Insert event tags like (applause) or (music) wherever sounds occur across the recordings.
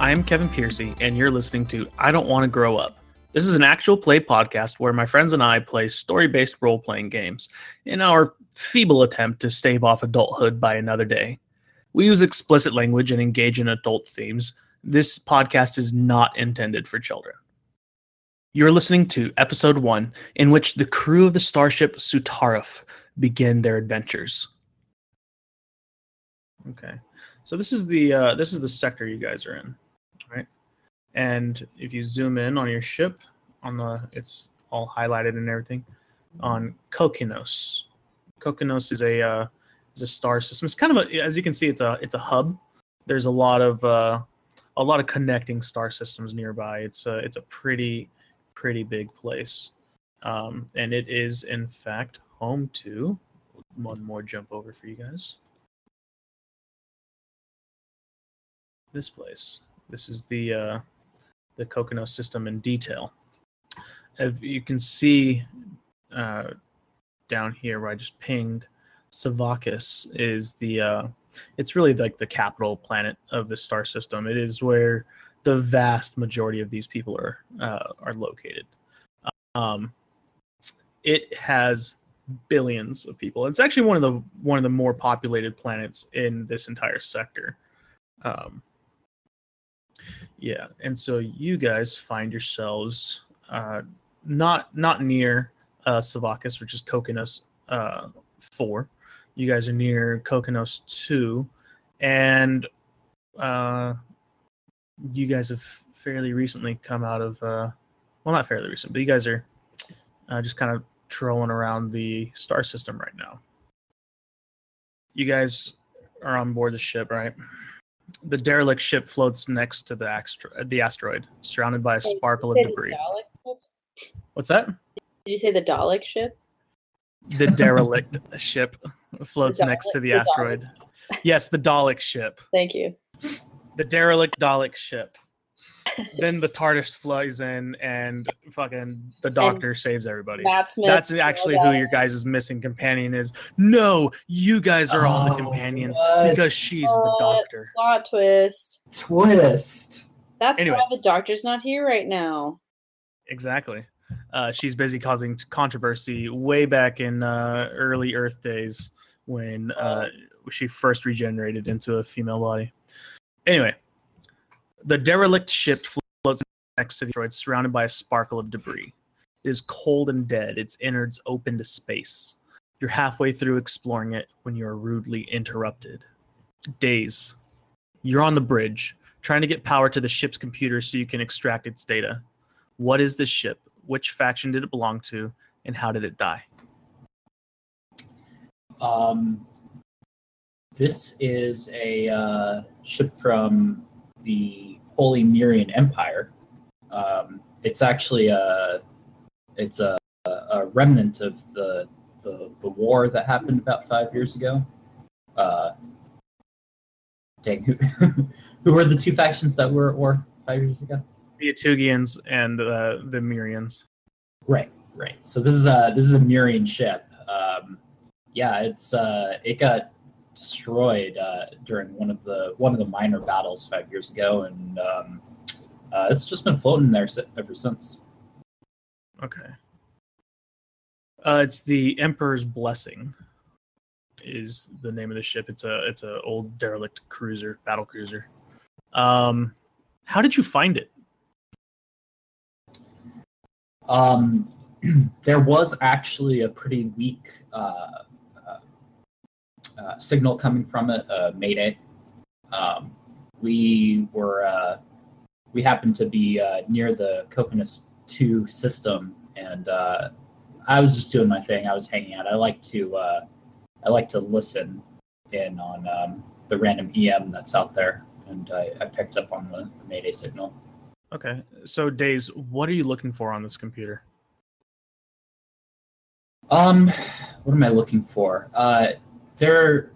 Hello, I am Kevin Piercy, and you're listening to I Don't Want to Grow Up. This is an actual play podcast where my friends and I play story based role playing games in our feeble attempt to stave off adulthood by another day. We use explicit language and engage in adult themes. This podcast is not intended for children. You're listening to episode one, in which the crew of the starship Sutaruf begin their adventures. Okay, so this is the uh, this is the sector you guys are in? And if you zoom in on your ship, on the it's all highlighted and everything on Kokinos. Kokinos is a uh, is a star system. It's kind of a, as you can see, it's a it's a hub. There's a lot of uh, a lot of connecting star systems nearby. It's a it's a pretty pretty big place, um, and it is in fact home to one more jump over for you guys. This place. This is the uh, the Kokono system in detail. If you can see uh, down here where I just pinged, Savakis is the uh, it's really like the capital planet of the star system. It is where the vast majority of these people are uh, are located. Um, it has billions of people. It's actually one of the one of the more populated planets in this entire sector. Um, yeah, and so you guys find yourselves uh, not not near uh, Savakis, which is Kokonos uh, four. You guys are near Kokonos two, and uh, you guys have fairly recently come out of uh, well, not fairly recent, but you guys are uh, just kind of trolling around the star system right now. You guys are on board the ship, right? The derelict ship floats next to the, astro- the asteroid, surrounded by a sparkle of Did you say debris. Dalek? What's that? Did you say the Dalek ship? The derelict ship floats next to Dalek- the the Dalek. asteroid. Yes, the Dalek ship. Thank you. The derelict Dalek ship. Then the TARDIS flies in and fucking the doctor saves everybody. Matt Smith. That's actually who your guys' missing companion is. No, you guys are all the Oh, companions what? because she's the doctor. plot twist. Twist. That's Anyway. why the doctor's not here right now. Exactly. Uh, she's busy causing controversy way back in uh, early Earth days when uh, she first regenerated into a female body. Anyway, the derelict ship floats next to the asteroid, surrounded by a sparkle of debris. It is cold and dead, its innards open to space. You're halfway through exploring it when you are rudely interrupted. Days. You're on the bridge, trying to get power to the ship's computer so you can extract its data. What is this ship? Which faction did it belong to? And how did it die? Um, this is a uh, ship from the Holy Mirian Empire. Um, it's actually a it's a, a remnant of the, the the war that happened about five years ago. Uh, dang, who, (laughs) who were the two factions that were at war five years ago? The Atugians and uh, the Mirians. Right, right. So this is a this is a Murian ship. Um, yeah, it's uh, it got destroyed uh, during one of the one of the minor battles five years ago, and um, uh, it's just been floating there ever since. Okay. Uh, it's the Emperor's Blessing. Is the name of the ship? It's a it's a old derelict cruiser, battle cruiser. Um, how did you find it? Um, (clears throat) there was actually a pretty weak uh, uh, signal coming from it, uh, Mayday. Um, we were uh, we happened to be uh, near the Coconus Two system, and uh, I was just doing my thing. I was hanging out. I like to uh, I like to listen in on um, the random EM that's out there, and I, I picked up on the, the Mayday signal. Okay, so Days, what are you looking for on this computer? Um, what am I looking for? Uh, there,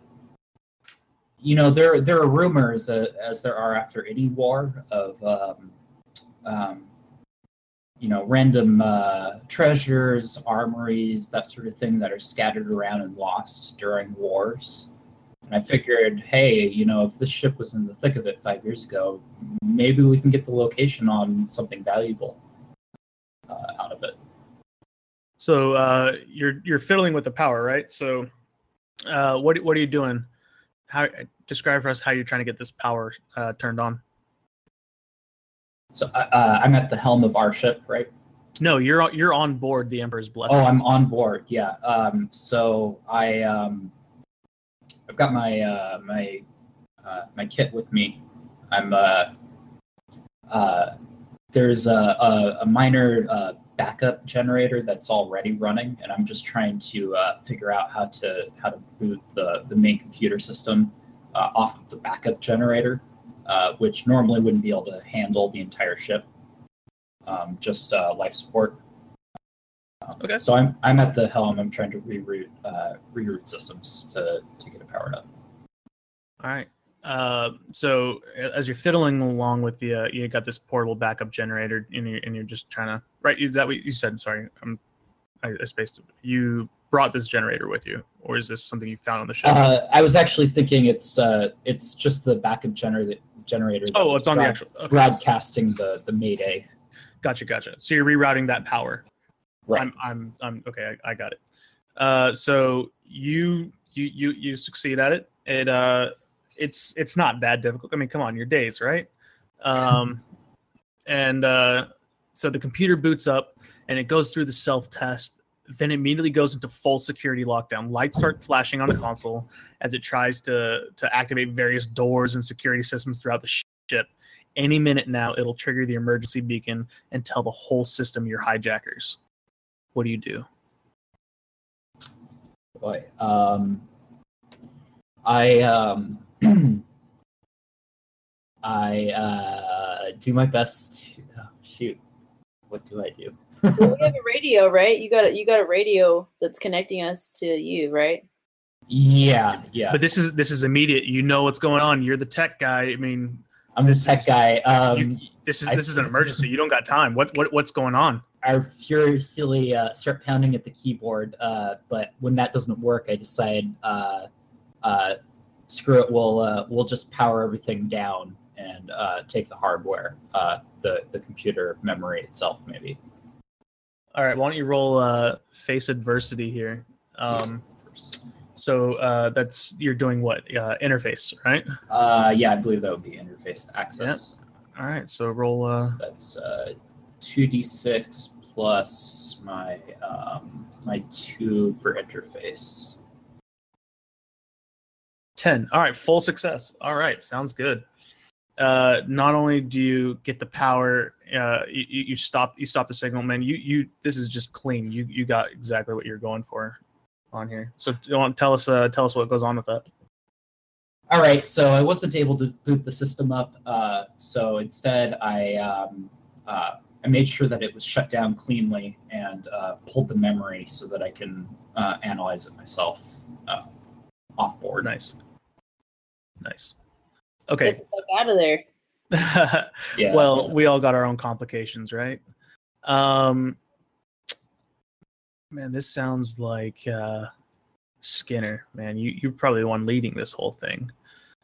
you know, there there are rumors, uh, as there are after any war, of um, um, you know, random uh, treasures, armories, that sort of thing that are scattered around and lost during wars. And I figured, hey, you know, if this ship was in the thick of it five years ago, maybe we can get the location on something valuable uh, out of it. So uh, you're you're fiddling with the power, right? So uh, what what are you doing? How describe for us how you're trying to get this power uh, turned on? So uh, I'm at the helm of our ship, right? No, you're on- you're on board the Emperor's Blessing. Oh, I'm on board. Yeah. Um, so I um, I've got my uh, my uh, my kit with me. I'm uh, uh, there's a, a, a minor uh, backup generator that's already running, and I'm just trying to uh, figure out how to how to boot the the main computer system uh, off of the backup generator, uh, which normally wouldn't be able to handle the entire ship. Um, just uh, life support. Um, Okay. So I'm I'm at the helm. I'm trying to reroute uh, reroute systems to to get it powered up. All right. Uh, so as you're fiddling along with the, uh, you got this portable backup generator, and you're, and you're just trying to, right? Is that what you said? Sorry, I'm, I, I spaced. You brought this generator with you, or is this something you found on the ship? Uh, I was actually thinking it's uh, it's just the backup generator generator. oh, it's on the actual. Okay. broadcasting the the Mayday. Gotcha, gotcha. So you're rerouting that power. Right. I'm, I'm, I'm okay. I, I got it. Uh, so you, you, you, you succeed at it. It, uh, it's, it's not that difficult. I mean, come on, your days, right? Um, (laughs) and uh, so the computer boots up and it goes through the self test. Then immediately goes into full security lockdown. Lights start flashing on the console as it tries to to activate various doors and security systems throughout the ship. Any minute now, it'll trigger the emergency beacon and tell the whole system you're hijackers. What do you do? Boy, um, I um, (clears throat) I uh, do my best. To, oh, shoot, what do I do? Well, we have a (laughs) radio, right? You got a, you got a radio that's connecting us to you, right? Yeah, yeah. But this is this is immediate. You know what's going on. You're the tech guy. I mean, I'm the this tech is- guy. Um, you, this is I- this is an emergency. You don't got time. What what what's going on? I furiously uh, start pounding at the keyboard, uh, but when that doesn't work, I decide, uh, uh, screw it. We'll uh, we'll just power everything down and uh, take the hardware, uh, the the computer memory itself, maybe. All right. Why don't you roll uh, face adversity here? Um, so uh, that's you're doing what uh, interface, right? Uh, yeah, I believe that would be interface access. All right. So roll. Uh, That's uh, two d six plus my um, my two for interface. 10 all right full success. All right sounds good. Uh not only do you get the power uh you, you stop you stop the signal man. You you this is just clean. You you got exactly what you're going for on here. So do you want to tell us uh tell us what goes on with that. All right, so I wasn't able to boot the system up, uh, so instead I um, uh, I made sure that it was shut down cleanly and uh, pulled the memory so that I can uh, analyze it myself uh, off board. nice nice Okay. Get the fuck out of there. (laughs) Yeah. well we all got our own complications right um man this sounds like uh skinner man you you're probably the one leading this whole thing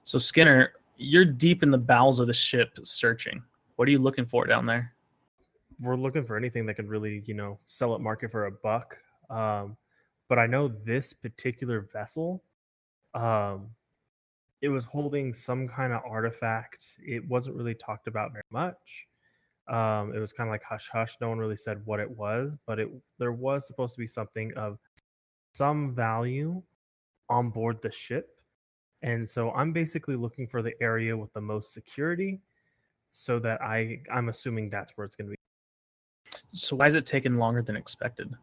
so skinner you're deep in the bowels of the ship searching what are you looking for down there we're looking for anything that could really, you know, sell at market for a buck. Um, but I know this particular vessel, um, it was holding some kind of artifact. It wasn't really talked about very much. Um, it was kind of like hush hush. No one really said what it was, but it there was supposed to be something of some value on board the ship. And so I'm basically looking for the area with the most security so that I I'm assuming that's where it's going to be. so why is it taking longer than expected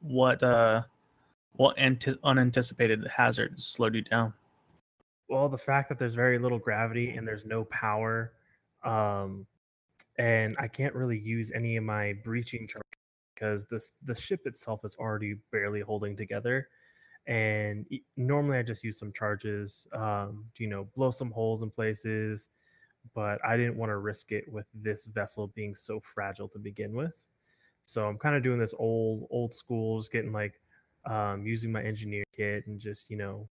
what uh what ante- unanticipated hazards slowed you down well the fact that there's very little gravity and there's no power um and i can't really use any of my breaching charges because this the ship itself is already barely holding together and normally i just use some charges um to you know blow some holes in places but i didn't want to risk it with this vessel being so fragile to begin with. So i'm kind of doing this old old school just getting like um using my engineer kit and just you know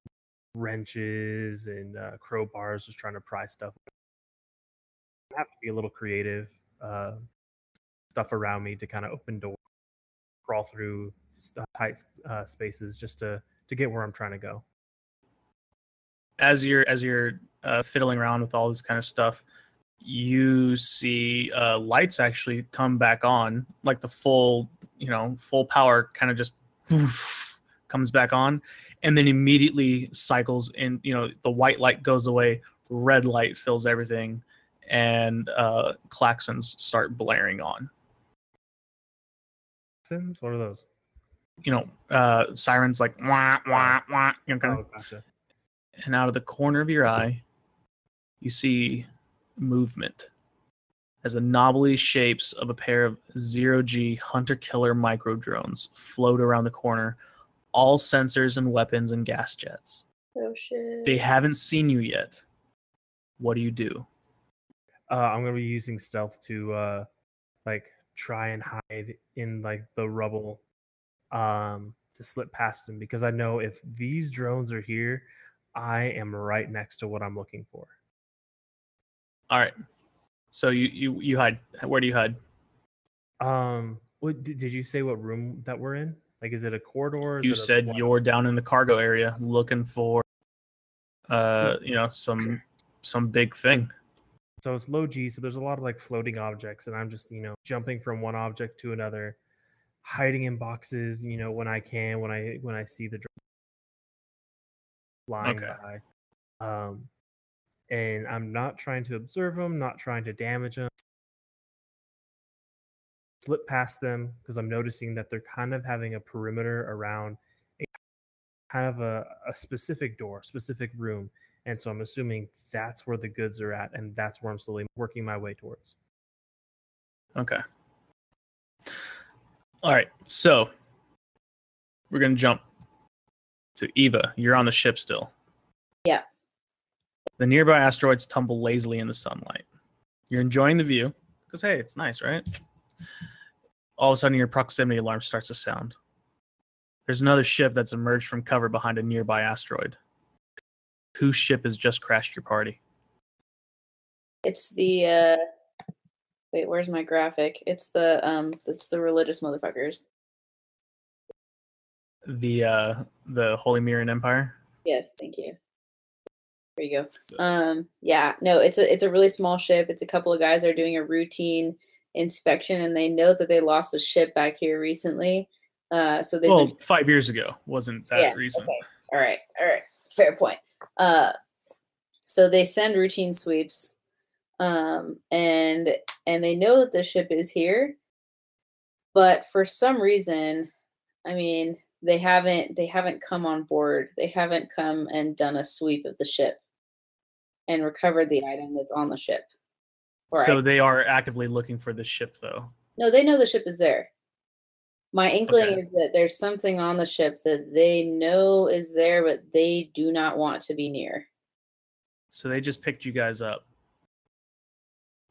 wrenches and uh, crowbars, just trying to pry stuff. I have to be a little creative. Uh, stuff around me to kind of open doors, crawl through uh, tight uh, spaces just to to get where I'm trying to go. as you're as you're uh, fiddling around with all this kind of stuff, you see uh, lights actually come back on, like the full, you know, full power kind of just poof, comes back on, and then immediately cycles in. You know, the white light goes away, red light fills everything, and uh, klaxons start blaring on. Sins? What are those? You know, uh, sirens like wah wah wah. You know, kind of Oh, gotcha. and out of the corner of your eye, you see movement as the knobbly shapes of a pair of zero G hunter killer micro drones float around the corner, all sensors and weapons and gas jets. Oh shit. They haven't seen you yet. What do you do? Uh, I'm gonna be using stealth to uh, like try and hide in like the rubble, um, to slip past them because I know if these drones are here, I am right next to what I'm looking for. All right. So you you you hide. Where do you hide? Um, what did, did you say? What room that we're in? Like, is it a corridor? You said you're down in the cargo area looking for, uh, you know, some some big thing. So it's low G, so there's a lot of like floating objects, and I'm just, you know, jumping from one object to another, hiding in boxes, you know, when I can, when I when I see the drone flying Okay. by. Um and I'm not trying to observe them, not trying to damage them. Slip past them because I'm noticing that they're kind of having a perimeter around a kind of a, a specific door, specific room. And so I'm assuming that's where the goods are at, and that's where I'm slowly working my way towards. Okay. All right. So we're gonna jump to Eva. You're on the ship still. Yeah. The nearby asteroids tumble lazily in the sunlight. You're enjoying the view because hey, it's nice, right? All of a sudden, your proximity alarm starts to sound. There's another ship that's emerged from cover behind a nearby asteroid. Whose ship has just crashed your party? It's the uh wait, where's my graphic? It's the um it's the religious motherfuckers. The uh, the Holy Mirren Empire. Yes, thank you. There you go. Um yeah, no, it's a it's a really small ship. It's a couple of guys that are doing a routine inspection and they know that they lost a ship back here recently. Uh so they've Well, been five years ago wasn't that Yeah, recent. okay. All right, all right, fair point. Uh, so they send routine sweeps, um, and and they know that the ship is here, but for some reason, I mean, they haven't they haven't come on board. They haven't come and done a sweep of the ship and recovered the item that's on the ship. So they are actively looking for the ship, though. no, they know the ship is there. My inkling Okay. is that there's something on the ship that they know is there, but they do not want to be near. So they just picked you guys up.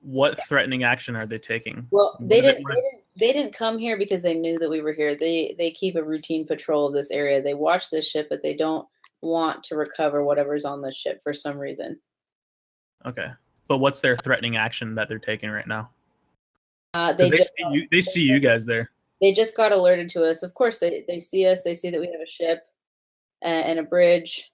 What threatening action are they taking? Well, they didn't. They didn't. They didn't come here because they knew that we were here. They they keep a routine patrol of this area. They watch this ship, but they don't want to recover whatever's on this ship for some reason. Okay, but what's their threatening action that they're taking right now? Uh, they They, just see you. They see you guys there. they just got alerted to us. Of course, they they see us. They see that we have a ship and, and a bridge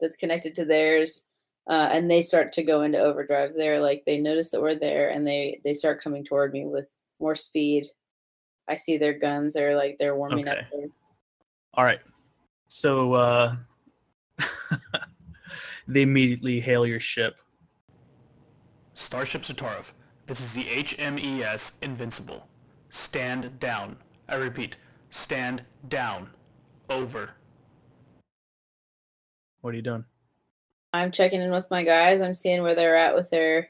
that's connected to theirs, uh, and they start to go into overdrive. They're like they notice that we're there, and they they start coming toward me with more speed. I see their guns. They're like they're warming up. Okay. All right. So uh, (laughs) they immediately hail your ship. Starship Sutaruf, this is the HMES Invincible. Stand down. I repeat, stand down. Over. What are you doing? I'm checking in with my guys. I'm seeing where they're at with their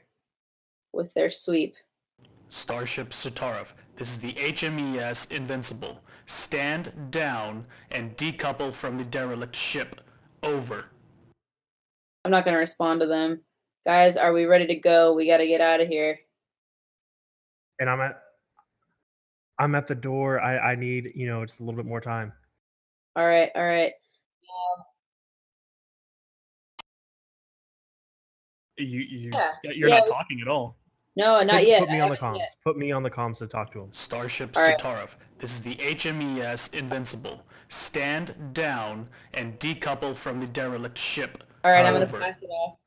with their sweep. Starship Sutaruf, this is the HMES Invincible. Stand down and decouple from the derelict ship. Over. I'm not going to respond to them. Guys, are we ready to go? We got to get out of here. And I'm at I'm at the door. I, I need, you know, just a little bit more time. All right, all right. Um, You you Yeah. you're Yeah, not we- talking at all. No, not put, yet. Put me I on the comms. yet. Put me on the comms to talk to him. Starship All right. Sutaruf, this is the HMES Invincible. Stand down and decouple from the derelict ship. All right, I'm gonna pass it off.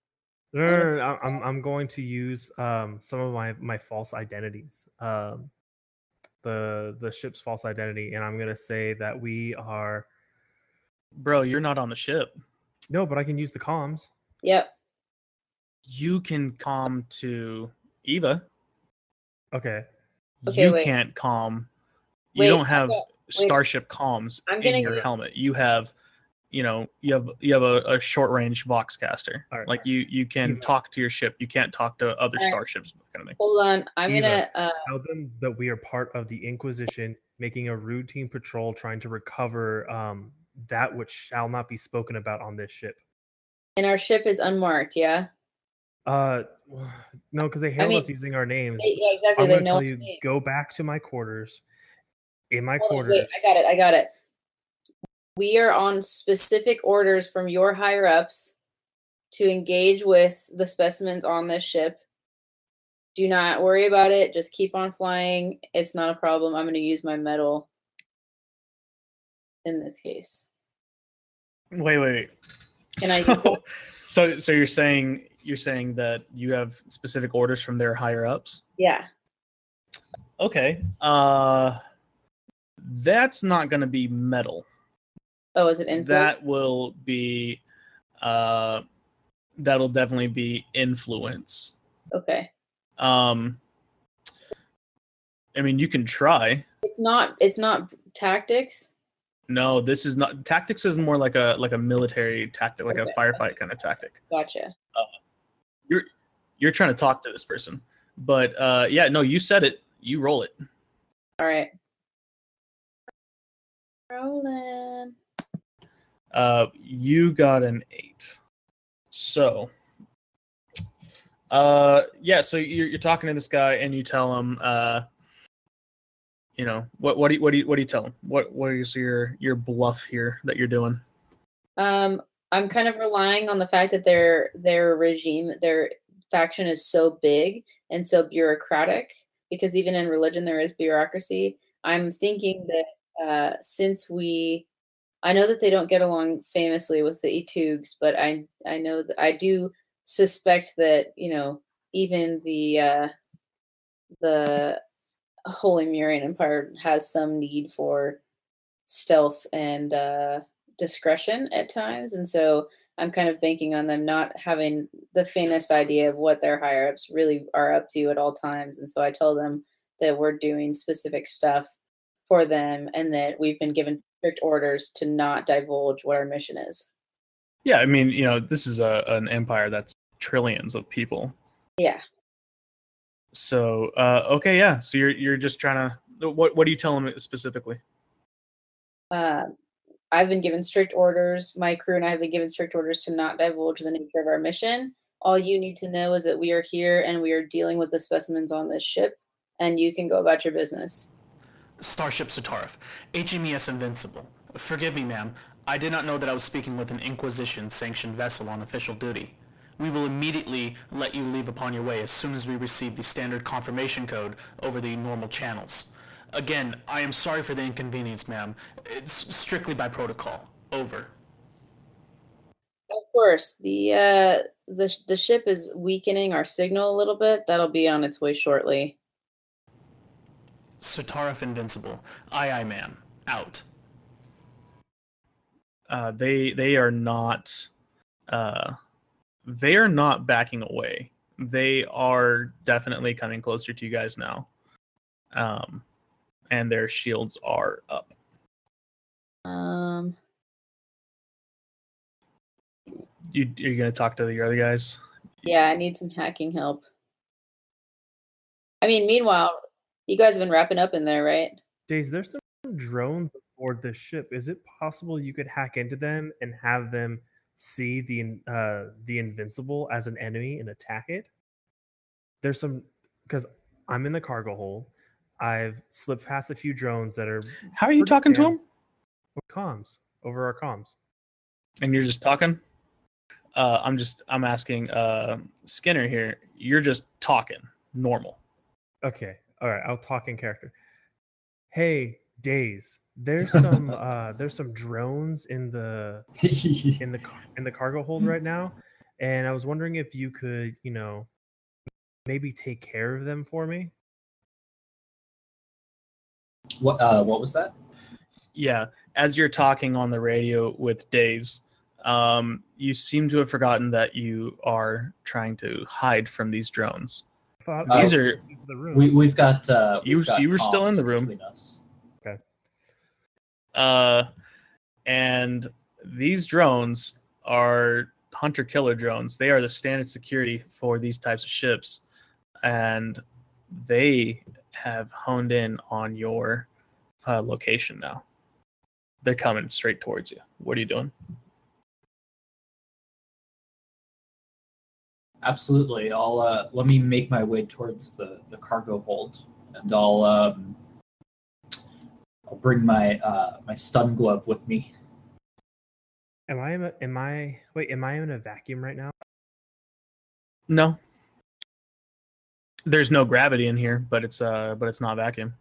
No, no, no, no, I- I'm I'm going to use um some of my my false identities. Um, the the ship's false identity, and I'm gonna say that we are Bro, you're not on the ship. no, but I can use the comms. Yep. You can calm to Eva. Okay. Okay, you wait. can't calm. You Wait, don't I've have got- starship comms I'm in gonna your get- helmet. You have, you know, you have you have a, a short range voxcaster. All right, like you you can Eva. talk to your ship. You can't talk to other All right. starships. Kind of thing. Hold on. I'm Eva, gonna. Uh, Tell them that we are part of the Inquisition, making a routine patrol, trying to recover um that which shall not be spoken about on this ship. and our ship is unmarked. Yeah. Uh, (sighs) no, because they hailed mean, us using our names. They- yeah, exactly. I'm They gonna know. tell our you, name. go back to my quarters. In my Hold on, quarters. wait, I got it. I got it. We are on specific orders from your higher ups to engage with the specimens on this ship. Do not worry about it. Just keep on flying. It's not a problem. I'm going to use my mettle in this case. Wait, wait, wait. Can I (laughs) so, use so so you're saying you're saying that you have specific orders from their higher ups? Yeah. Okay. Uh that's not going to be mettle. Oh, is it influence? That will be uh that'll definitely be influence. okay. Um I mean, you can try. It's not. It's not tactics. No, this is not tactics is more like a like a military tactic, like Okay. a firefight kind of tactic. Gotcha. Uh, you're you're trying to talk to this person. But uh yeah, no, you said it. You roll it. All right. Rolling. Uh, you got an eight. So, uh, yeah. So you're, you're talking to this guy, and you tell him, uh, you know, what what do you, what do you, what do you tell him? What what is your your bluff here that you're doing? Um, I'm kind of relying on the fact that their their regime, their faction is so big and so bureaucratic. Because even in religion, there is bureaucracy. I'm thinking that uh, since we, I know that they don't get along famously with the Etugs, but I I know that I do suspect that you know even the uh, the Holy Murian Empire has some need for stealth and uh, discretion at times, and so I'm kind of banking on them not having the faintest idea of what their higher ups really are up to at all times, and so I tell them that we're doing specific stuff for them, and that we've been given strict orders to not divulge what our mission is. Yeah, I mean, you know, this is a an empire that's trillions of people. Yeah. So, uh, okay, yeah. So you're you're just trying to. What what do you tell him specifically? Uh, I've been given strict orders. My crew and I have been given strict orders to not divulge the nature of our mission. All you need to know is that we are here and we are dealing with the specimens on this ship, and you can go about your business. Starship Sutaruf, HMES Invincible. Forgive me, ma'am. I did not know that I was speaking with an Inquisition-sanctioned vessel on official duty. We will immediately let you leave upon your way as soon as we receive the standard confirmation code over the normal channels. Again, I am sorry for the inconvenience, ma'am. It's strictly by protocol. Over. Of course, the uh, the the ship is weakening our signal a little bit. That'll be on its way shortly. Sutaruf Invincible. Aye, aye, ma'am. Out. Uh, they they are not. Uh, they are not backing away. They are definitely coming closer to you guys now. Um, and their shields are up. Um, You you're gonna talk to the other guys? yeah, I need some hacking help. I mean, meanwhile, you guys have been wrapping up in there, right? Days, there's some drones aboard this ship. Is it possible you could hack into them and have them see the uh, the invincible as an enemy and attack it? There's some because I'm in the cargo hold. I've slipped past a few drones that are How are you talking to them? with comms over our comms. And you're just talking? uh, I'm just I'm asking uh, Skinner here. You're just talking normal. Okay. All right. I'll talk in character. Hey, Days. There's some (laughs) uh there's some drones in the (laughs) in the in the cargo hold right now, and I was wondering if you could, you know, maybe take care of them for me. what uh, what was that? Yeah, as you're talking on the radio with Days, um, you seem to have forgotten that you are trying to hide from these drones. Thought Uh, These I are- in the room. We we've got uh, You- we've got you were still in the room. us. Okay. Uh, and these drones are hunter killer drones. They are the standard security for these types of ships, and they have honed in on your uh, location now. They're coming straight towards you. What are you doing? Absolutely. I'll uh, let me make my way towards the, the cargo hold, and I'll um, I'll bring my uh, my stun glove with me. Am I in am I wait, am I in a vacuum right now? No. There's no gravity in here, but it's uh, but it's not vacuum.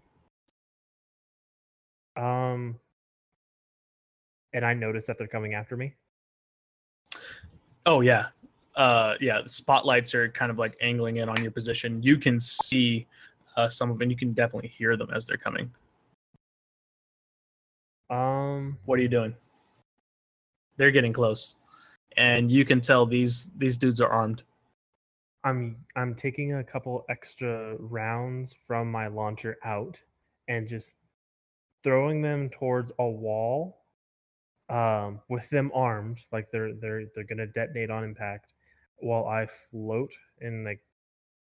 Um and I notice that they're coming after me. Oh yeah, uh, yeah. The spotlights are kind of like angling in on your position. You can see uh, some of them. You can definitely hear them as they're coming. Um What are you doing? They're getting close, and you can tell these these dudes are armed. I'm I'm taking a couple extra rounds from my launcher out and just throwing them towards a wall um with them armed like they're they're they're going to detonate on impact while I float and like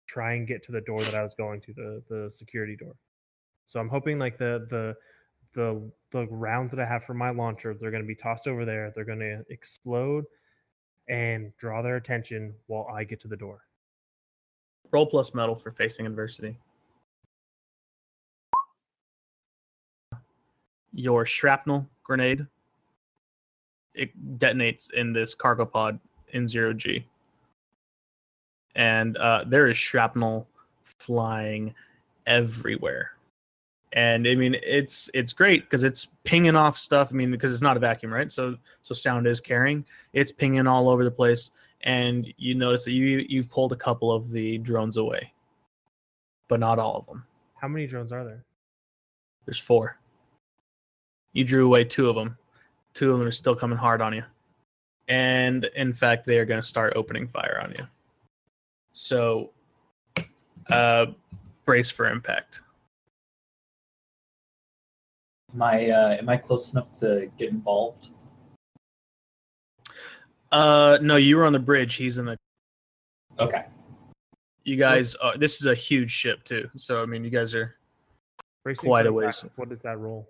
try and get to the door that I was going to the the security door. So I'm hoping like the the the the rounds that I have for my launcher they're going to be tossed over there. They're going to explode and draw their attention while I get to the door. Roll plus mettle for facing adversity. Your shrapnel grenade it detonates in this cargo pod in zero G, and uh, there is shrapnel flying everywhere. And I mean, it's it's great because it's pinging off stuff. I mean, because it's not a vacuum, right? So so sound is carrying. It's pinging all over the place and you notice that you you pulled a couple of the drones away, but not all of them. How many drones are there? There's four. You drew away two of them. Two of them are still coming hard on you, and in fact, they are going to start opening fire on you. So, uh, brace for impact. Am I uh, am I close enough to get involved? Uh, no, you were on the bridge. He's in the. Okay. You guys, are, this is a huge ship too. So I mean, you guys are Bracing Quite a impact, ways. What does that roll?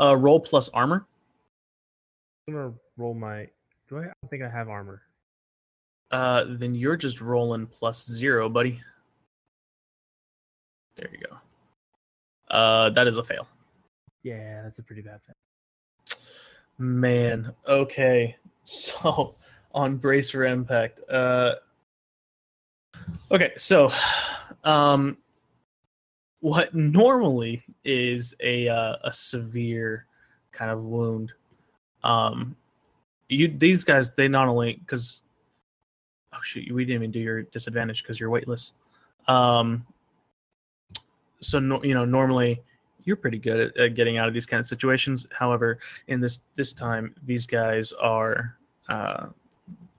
uh roll plus armor. I'm gonna roll my. Do I? I don't think I have armor. Uh, then you're just rolling plus zero, buddy. There you go. Uh, that is a fail. Yeah, that's a pretty bad thing. Man, okay. (laughs) So on brace for impact. Uh, okay, so um, what normally is a uh, a severe kind of wound. Um, you these guys they not only because oh shoot we didn't even do your disadvantage because you're weightless. Um, so no, you know normally you're pretty good at, at getting out of these kind of situations. However, in this this time, these guys are uh,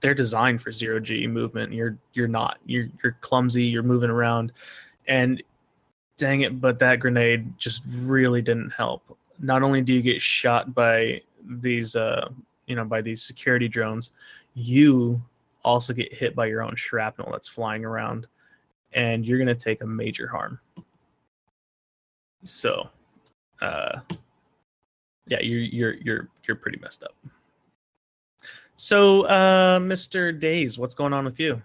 they're designed for zero G movement. You're you're not. You're you're clumsy. You're moving around, and dang it, but that grenade just really didn't help. Not only do you get shot by these uh, you know by these security drones, you also get hit by your own shrapnel that's flying around, and you're gonna take a major harm. So, uh, yeah, you're you're you're you're pretty messed up. So, uh, Mr. Days, what's going on with you?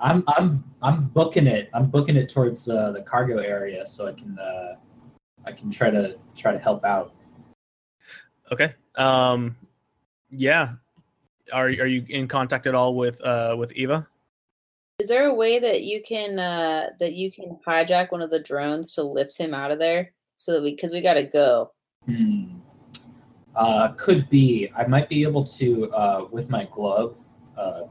I'm I'm I'm booking it. I'm booking it towards uh, the cargo area so I can uh, I can try to try to help out. Okay. Um, yeah, are are you in contact at all with uh with Eva? Is there a way that you can uh that you can hijack one of the drones to lift him out of there so that we because we gotta go. Hmm. Uh, could be. I might be able to, uh, with my glove, uh,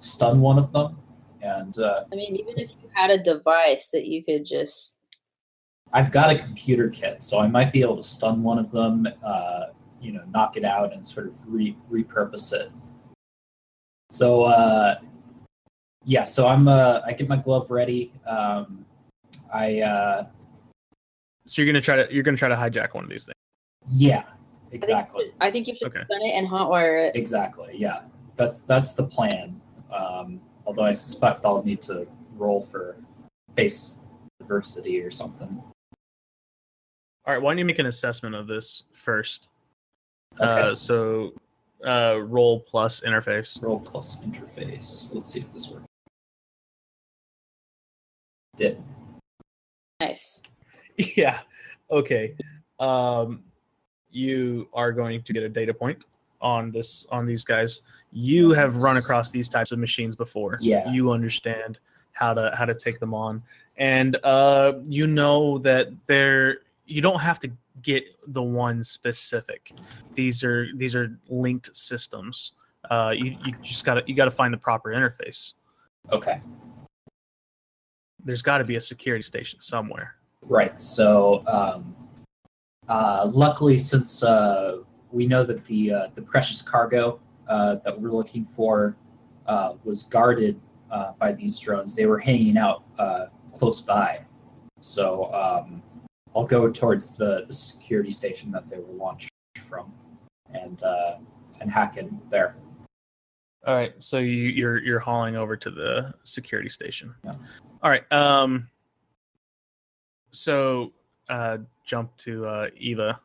stun one of them, and uh, I mean, even if you had a device that you could just I've got a computer kit, so I might be able to stun one of them, uh, you know, knock it out, and sort of re- repurpose it. So, uh, yeah, so I'm uh, I get my glove ready. Um, I uh, So you're gonna try to you're gonna try to hijack one of these things. yeah, exactly. I think you should Okay. stun it and hotwire it. Exactly. Yeah, that's that's the plan. Um, although I suspect I'll need to roll for face diversity or something. All right, why don't you make an assessment of this first? Okay. Uh, so uh, roll plus interface. roll plus interface. Let's see if this works. Did Nice. (laughs) yeah. Okay. Um, you are going to get a data point on this on these guys. You have run across these types of machines before. Yeah. You understand how to how to take them on, and uh, you know that they're you don't have to get the one specific. These are these are linked systems. Uh, you you just gotta you gotta find the proper interface. okay. There's got to be a security station somewhere. Right. So, um, uh, luckily, since uh, we know that the uh, the precious cargo uh, that we're looking for uh, was guarded uh, by these drones, they were hanging out uh, close by. So, um, I'll go towards the, the security station that they were launched from, and uh, and hack in there. All right, so you, you're you're hauling over to the security station. Yeah. All right. Um. So, uh, jump to uh, Eva.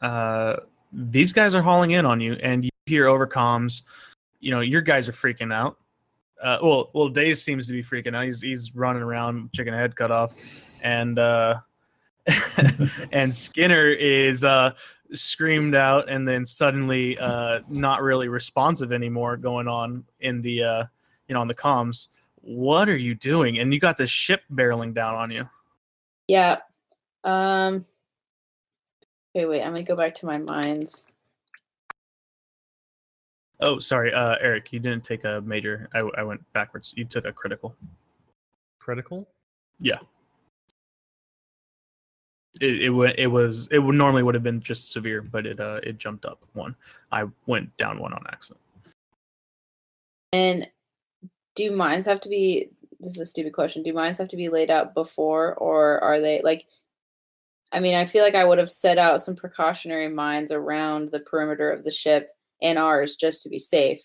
Uh, these guys are hauling in on you, and you hear over comms. You know, your guys are freaking out. Uh, well, well, Days seems to be freaking out. He's he's running around, chicken head cut off, and uh, (laughs) and Skinner is uh screamed out and then suddenly uh not really responsive anymore going on in the uh you know on the comms what are you doing and you got the ship barreling down on you Yeah. Um. Wait, wait. I'm gonna go back to my mines. oh sorry uh eric you didn't take a major i, I went backwards you took a critical Critical? It, it went it was it would normally would have been just severe but it uh it jumped up one i went down one on accident And do mines have to be? This is a stupid question. Do mines have to be laid out before, or are they like? I mean, I feel like I would have set out some precautionary mines around the perimeter of the ship and ours just to be safe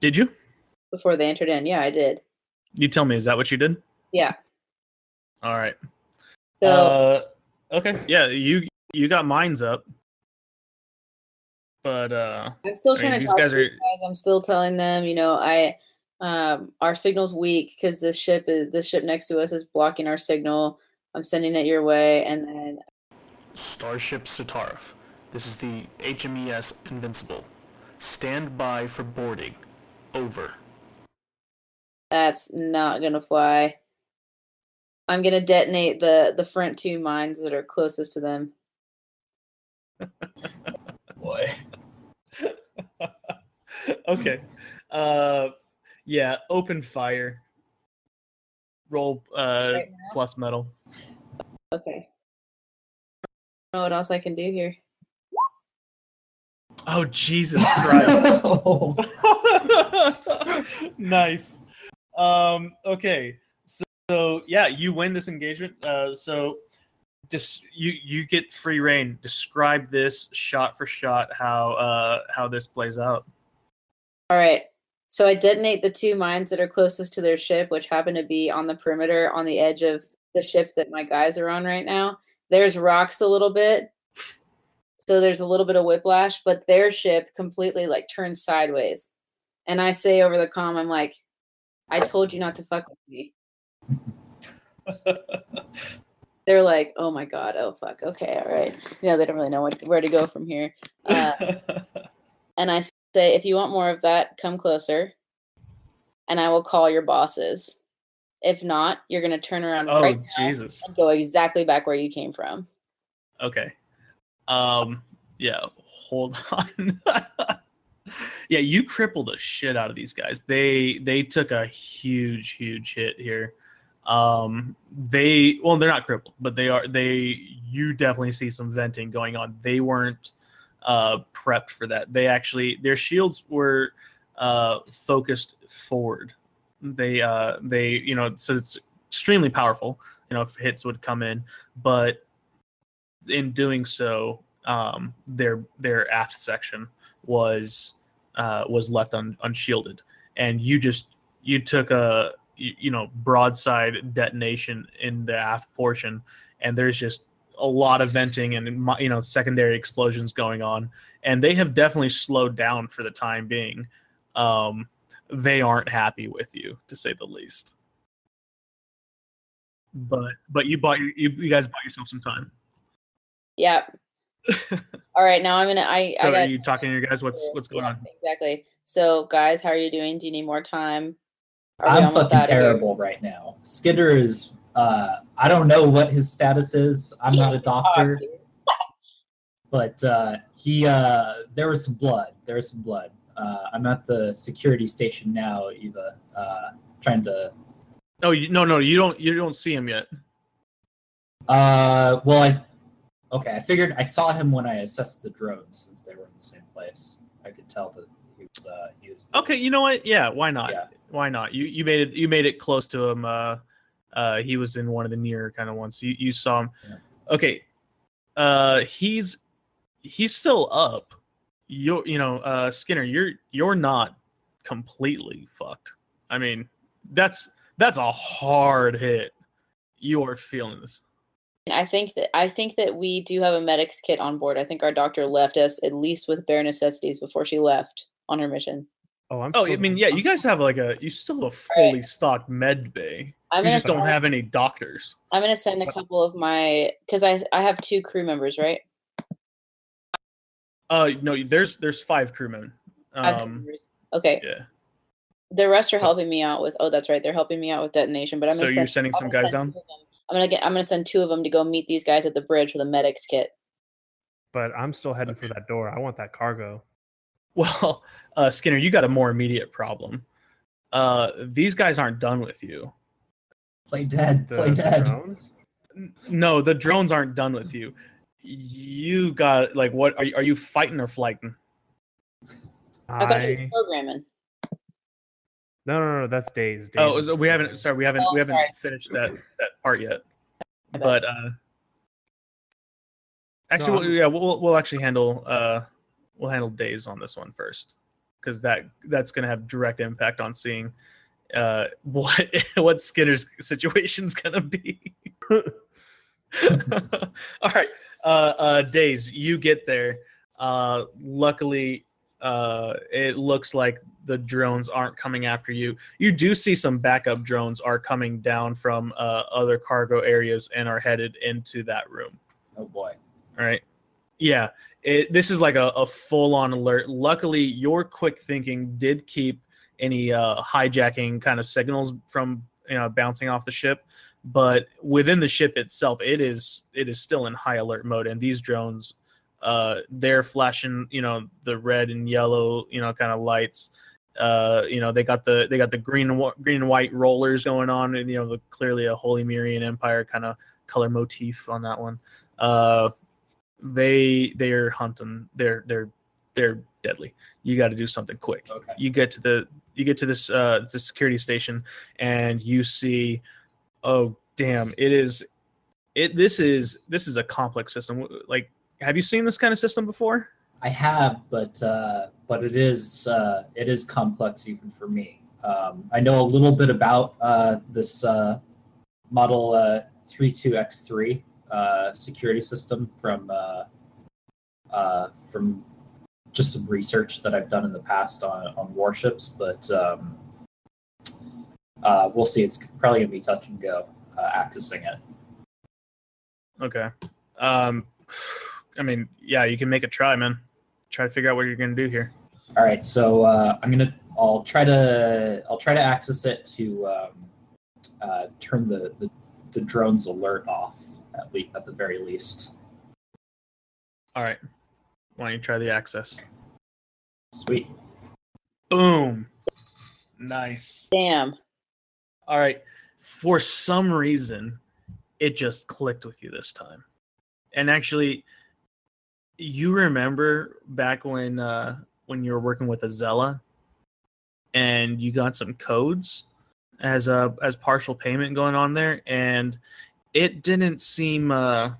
did you before they entered in. Yeah, I did. you tell me is that what you did Yeah. all right So uh, okay, yeah, you you got mines up, but uh, I'm still I trying mean, to these talk guys to are- you guys. I'm still telling them, you know, I um our signal's weak because this ship is the ship next to us is blocking our signal. I'm sending it your way, and then Starship Sutaruf. This is the HMES Invincible. Stand by for boarding. Over. that's not gonna fly. I'm gonna detonate the the front two mines that are closest to them. Boy. (laughs) okay, uh, yeah, open fire. Roll uh Right plus mettle. Okay. I don't know what else I can do here. Oh Jesus Christ! (laughs) (laughs) Nice. Um, okay, so, yeah, you win this engagement. Uh, so just you you get free reign. Describe this shot for shot how uh how this plays out. All right. So I detonate the two mines that are closest to their ship, which happen to be on the perimeter on the edge of the ship that my guys are on right now. There's rocks a little bit. So there's a little bit of whiplash, but their ship completely like turns sideways. And I say over the comm, I'm like, I told you not to fuck with me. (laughs) They're like, oh my God, oh fuck, okay, all right. You know, they don't really know what, where to go from here. Uh, (laughs) and I say, if you want more of that, come closer, and I will call your bosses. If not, you're going to turn around Oh right now Jesus. and go exactly back where you came from. Okay. Um. Yeah. Hold (laughs) on. yeah, you crippled the shit out of these guys. They they took a huge huge hit here. Um. They well, they're not crippled, but they are. They you definitely see some venting going on. They weren't uh prepped for that. They actually their shields were uh focused forward. They uh they you know so it's extremely powerful. You know if hits would come in, but in doing so, um, their their aft section was uh, was left un, unshielded, and you just you took a you, you know broadside detonation in the aft portion, and there's just a lot of venting and you know secondary explosions going on, and they have definitely slowed down for the time being. Um, they aren't happy with you, to say the least. But but you bought you, you guys bought yourself some time. Yeah. (laughs) All right, now I'm gonna. I So I are got you talking to your guys? What's what's going Yeah, on? Exactly. So, guys, how are you doing? Do you need more time? Are I'm fucking terrible right now. Skinner is. Uh, I don't know what his status is. I'm not a doctor, (laughs) but uh, he. Uh, there was some blood. There was some blood. Uh, I'm at the security station now, Eva. Uh, trying to. Oh you, no no you don't you don't see him yet. Uh, well, I. Okay, I figured I saw him when I assessed the drones since they were in the same place. I could tell that he was. Uh, he was. Okay, you know what? Yeah, why not? Yeah. Why not? You you made it you made it close to him. Uh, uh, he was in one of the near kind of ones. You you saw him. Yeah. Okay, uh, he's he's still up. You you know, uh, Skinner, you're you're not completely fucked. I mean, that's that's a hard hit. You are feeling this. I think that I think that we do have a medics kit on board. I think our doctor left us at least with bare necessities before she left on her mission. Oh, I'm. Oh, still- I mean, yeah, you guys have like a you still have a fully stocked med bay. I'm You gonna just don't have any doctors. I'm gonna send a couple of my because I I have two crew members, right? Uh, no, there's there's five crewmen. Five crew Um. Okay, yeah. the rest are helping me out with. Oh, that's right, they're helping me out with detonation. But I'm So gonna you're sending I'm some guys send down. two of them. I'm gonna get. I'm gonna send two of them to go meet these guys at the bridge with a medics kit. but I'm still heading for that door. I want that cargo. Well, (laughs) uh, Skinner, you got a more immediate problem. Uh, these guys aren't done with you. Play dead. The, Play dead. drones. No, the drones aren't done with you. You got like what? Are you, are you fighting or flighting? I thought he was programming. no no no. That's days. days Oh, so we haven't. Sorry, we haven't. Oh, we haven't sorry. finished that that part yet. But uh, actually, No, we'll, yeah, we'll we'll actually handle uh, we'll handle days on this one first because that that's going to have direct impact on seeing uh (laughs) what what Skinner's situation's going to be. (laughs) All right, uh, uh, days. You get there. Uh, luckily, uh, it looks like the drones aren't coming after you. You do see some backup drones are coming down from uh, other cargo areas and are headed into that room. Oh boy. All right. Yeah. It, this is like a, a full on alert. Luckily, your quick thinking did keep any uh, hijacking kind of signals from you know bouncing off the ship, but within the ship itself, it is it is still in high alert mode, and these drones, uh, they're flashing you know the red and yellow you know kind of lights. Uh, you know they got the they got the green green and white rollers going on, and you know the, clearly a Holy Mirian Empire kind of color motif on that one. Uh, they they're hunting. They're they're they're deadly. You got to do something quick. Okay. You get to the you get to this uh the security station and you see, oh damn, it is, it this is this is a complex system. Like, have you seen this kind of system before? I have, but uh, but it is uh, it is complex even for me. Um, I know a little bit about uh, this uh, Model uh, 32X3 uh, security system from uh, uh, from just some research that I've done in the past on, on warships, but um, uh, we'll see. It's probably gonna be touch and go uh, accessing it. Okay. Um, (sighs) I mean, yeah, you can make a try, man. Try to figure out what you're gonna do here. All right, so uh, I'm gonna. I'll try to. I'll try to access it to um, uh, turn the, the the drone's alert off at least at the very least. All right. Why don't you try the access? Sweet. Boom. Nice. Damn. All right. For some reason, it just clicked with you this time. And actually, you remember back when uh when you were working with Azella and you got some codes as a as partial payment going on there and it didn't seem uh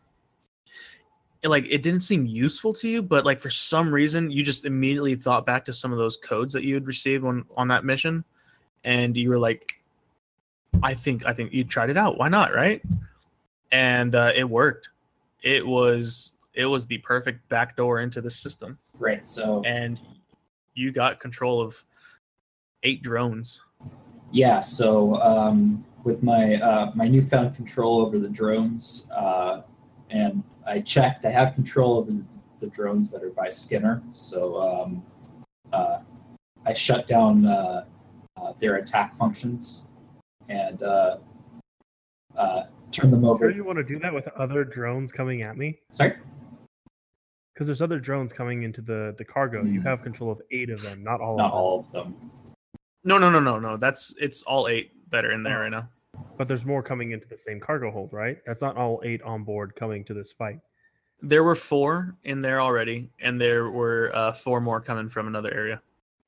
like it didn't seem useful to you but like for some reason you just immediately thought back to some of those codes that you had received on on that mission and you were like i think i think you tried it out why not right and uh, it worked it was it was the perfect backdoor into the system Right. So and you got control of eight drones yeah. So um, with my uh, my newfound control over the drones, uh, and I checked, I have control over the, the drones that are by Skinner. So um, uh, I shut down uh, uh, their attack functions and uh, uh, turn them Sure over. you want to do that with other drones coming at me? Sorry. Because there's other drones coming into the the cargo. You Hmm. have control of eight of them, not all Not of them. all of them. no no no no no that's it's all eight that are in there Oh. right now But there's more coming into the same cargo hold, right? That's not all eight on board coming to this fight. There were four in there already, and there were uh, four more coming from another area.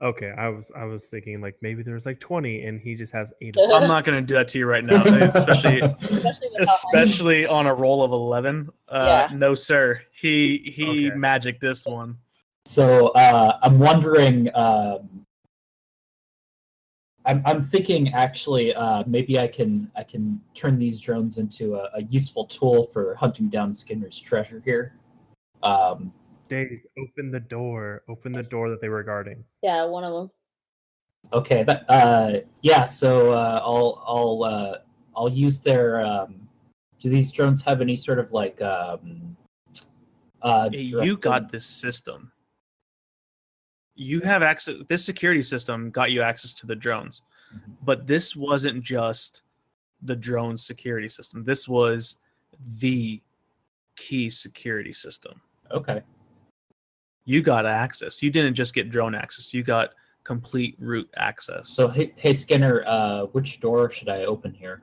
Okay, I was I was thinking like maybe there's like 20 and he just has eight. (laughs) I'm not going to do that to you right now, (laughs) especially Especially with how high- especially on a roll of eleven. Uh, Yeah. No, sir. He he Okay. magic this one. So uh, I'm wondering. Um, I'm I'm thinking actually uh, maybe I can I can turn these drones into a, a useful tool for hunting down Skinner's treasure here. Um, Days, open the door. Open the door that they were guarding. Yeah, one of them. okay, that uh, yeah. So uh, I'll I'll uh, I'll use their. Um, do these drones have any sort of like? Um, uh, Hey, you got this system. You have access. This security system got you access to the drones, Mhm. but this wasn't just the drone security system. This was the key security system. Okay. You got access. You didn't just get drone access. You got complete root access. So hey, hey Skinner, uh, which door should I open here?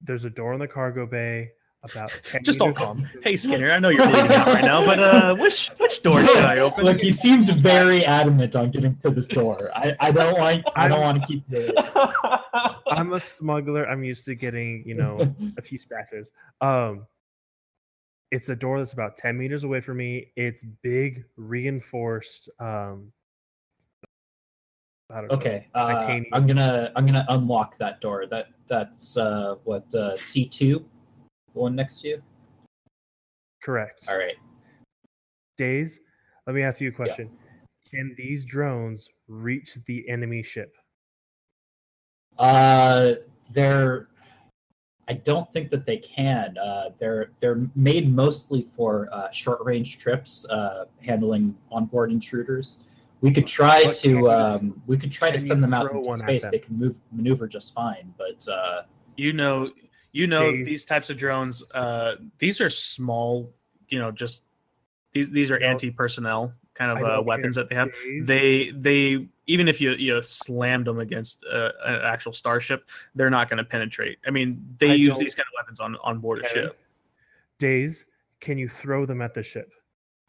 There's a door in the cargo bay about (laughs) 10 just all meters- calm. Hey Skinner, I know you're bleeding out right now, but uh, which which door should I open? Look, he seemed very adamant on getting to this door. I, I don't want I don't want to keep the (laughs) I'm a smuggler. I'm used to getting, you know, a few scratches. Um it's a door that's about 10 meters away from me. It's big, reinforced um I don't know. Okay, uh, I'm gonna I'm gonna unlock that door. That that's uh, what uh, C two, the one next to you. Correct. All right. Days, let me ask you a question. Can these drones reach the enemy ship? Uh, they're. I don't think that they can. Uh, they're they're made mostly for uh, short range trips, uh, handling onboard intruders. We could try But can to you- um, we could try to send them out into space. them? They can move maneuver just fine, but uh, you know, you know Dave. these types of drones. Uh, these are small. You know, just these these are anti personnel kind of uh, weapons care. that they have. Days, They they even if you you slammed them against uh, an actual starship, they're not going to penetrate. I mean, they I use these kind of weapons on on board a ship. Days, can you throw them at the ship?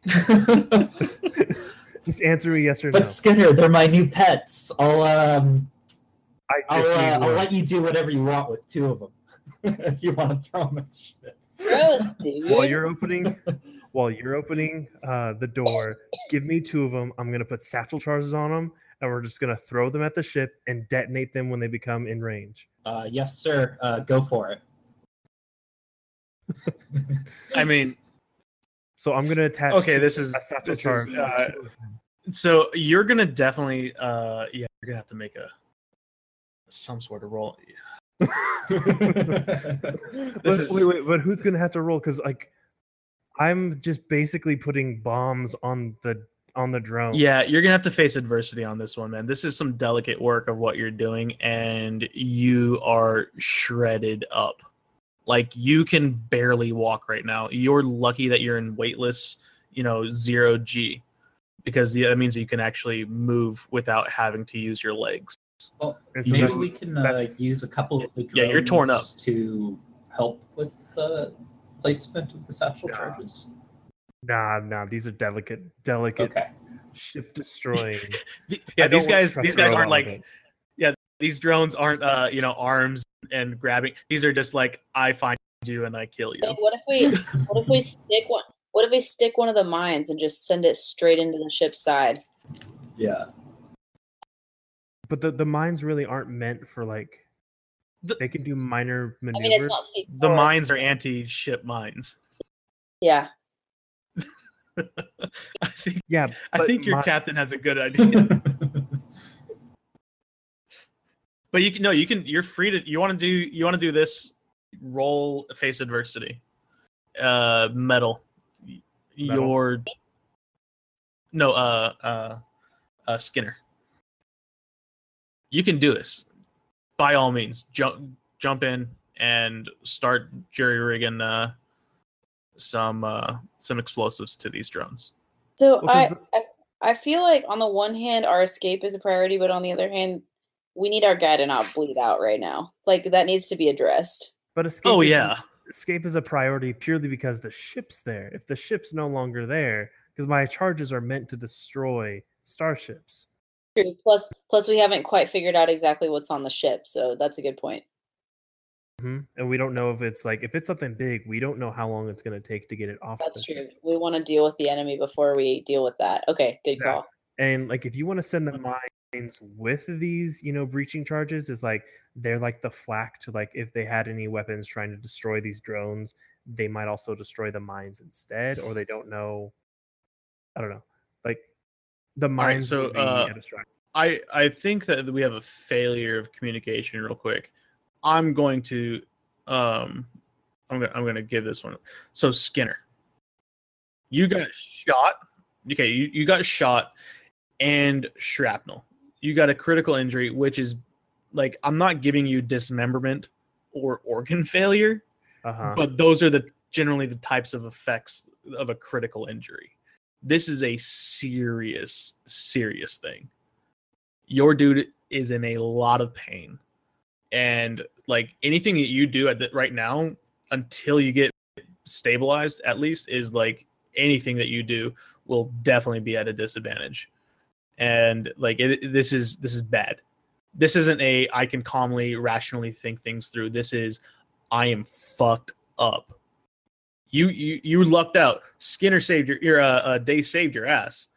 (laughs) Just answer me yes or but no. Skinner, they're my new pets. I'll um I I'll, uh, I'll let you do whatever you want with two of them (laughs) if you want to throw them at shit. Gross, while you're opening (laughs) while you're opening uh, the door give me two of them i'm going to put satchel charges on them and we're just going to throw them at the ship and detonate them when they become in range Uh, yes, sir. Uh, go for it. I mean, so i'm going to attach Okay, this is- a satchel this is, uh, so you're gonna definitely uh yeah you're gonna have to make a some sort of roll (laughs) but, is- wait wait but who's going to have to roll because like i'm just basically putting bombs on the on the drone. Yeah, you're gonna have to face adversity on this one, man. This is some delicate work of what you're doing, and you are shredded up. Like you can barely walk right now. You're lucky that you're in weightless, you know, zero G, because that means that you can actually move without having to use your legs. Well, so maybe we can uh, use a couple of the drones Yeah, you're torn up. to help with the placement of the satchel Yeah. charges. Nah, nah. These are delicate, delicate Okay. ship destroying. (laughs) The- I yeah, these guys, these guys aren't like it. these drones aren't, uh, you know, arms and grabbing. These are just like I find you and I kill you. Hey, what if we what if we (laughs) stick one what if we stick one of the mines and just send it straight into the ship's side? Yeah. But the the mines really aren't meant for like. The- they can do minor I maneuvers. mean it's not The mines are anti-ship mines. Yeah. (laughs) I think yeah, I think your mi- captain has a good (laughs) idea. but you can no, you can. You're free to. You want to do. You want to do this. Roll face adversity. Uh, mettle. Mettle? Your. No. Uh. Uh. Uh. Skinner. You can do this. By all means, jump jump in and start jury rigging uh, some uh, some explosives to these drones. So Well, 'cause I, the- I I feel like on the one hand our escape is a priority, but on the other hand, we need our guy to not bleed out right now. Like that needs to be addressed. But escape. Oh yeah. escape is a priority purely because the ship's there. If the ship's no longer there, because my charges are meant to destroy starships. True. Plus plus we haven't quite figured out exactly what's on the ship, so that's a good point. hmm And we don't know if it's like if it's something big, we don't know how long it's going to take to get it off. That's the true. ship. We want to deal with the enemy before we deal with that. Okay, good call. And like if you want to send the mines with these, you know, breaching charges, is like they're like the flak to like if they had any weapons trying to destroy these drones, they might also destroy the mines instead, or they don't know. I don't know. Like the right, so, uh. I I think that we have a failure of communication real quick. I'm going to um I'm gonna I'm gonna give this one. So Skinner. You got shot. Okay, you, you got shot and shrapnel. You got a critical injury, which is like I'm not giving you dismemberment or organ (laughs) failure, Uh-huh. but those are the generally the types of effects of a critical injury. This is a serious, serious thing. Your dude is in a lot of pain, and like anything that you do at the, right now until you get stabilized, at least, is like anything that you do will definitely be at a disadvantage. And like it, this is this is bad. This isn't a I can calmly, rationally think things through. This is I am fucked up. You you you lucked out. Skinner saved your your uh, uh day saved your ass.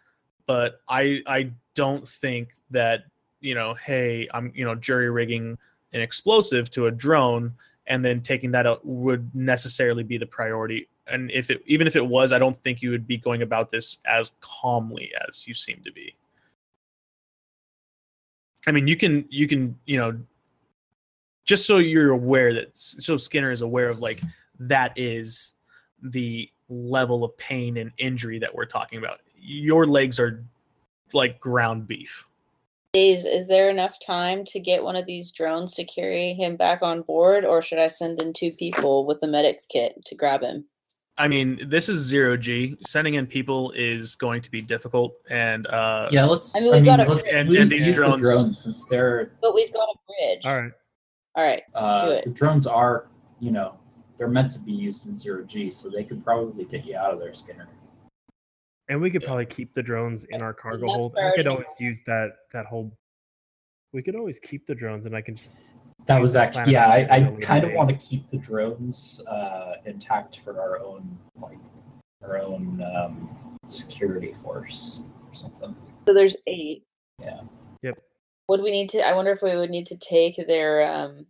But I I don't think that, you know, hey, I'm you know, jury rigging an explosive to a drone and then taking that out would necessarily be the priority. And if it even if it was, I don't think you would be going about this as calmly as you seem to be. I mean, you can you can, you know, just so you're aware that so Skinner is aware of like that is the level of pain and injury that we're talking about. Your legs are like ground beef. Days, is there enough time to get one of these drones to carry him back on board, or should I send in two people with the medics kit to grab him? I mean, this is zero G. Sending in people is going to be difficult, and uh, Yeah, let's. I mean, we've got a bridge. we And- and these use drones- the drones since they're But we've got a bridge. All right. All right. uh, Do it. the drones are you know they're meant to be used in zero G, so they could probably get you out of there, Skinner. And we could Yeah. probably keep the drones in our cargo hold. I could priority. always use that that whole. We could always keep the drones, and I can just. That was the actually yeah. I, I kind of want to keep the drones uh, intact for our own like our own um, security force or something. So there's eight. Yeah. Yep. Would we need to? I wonder if we would need to take their. um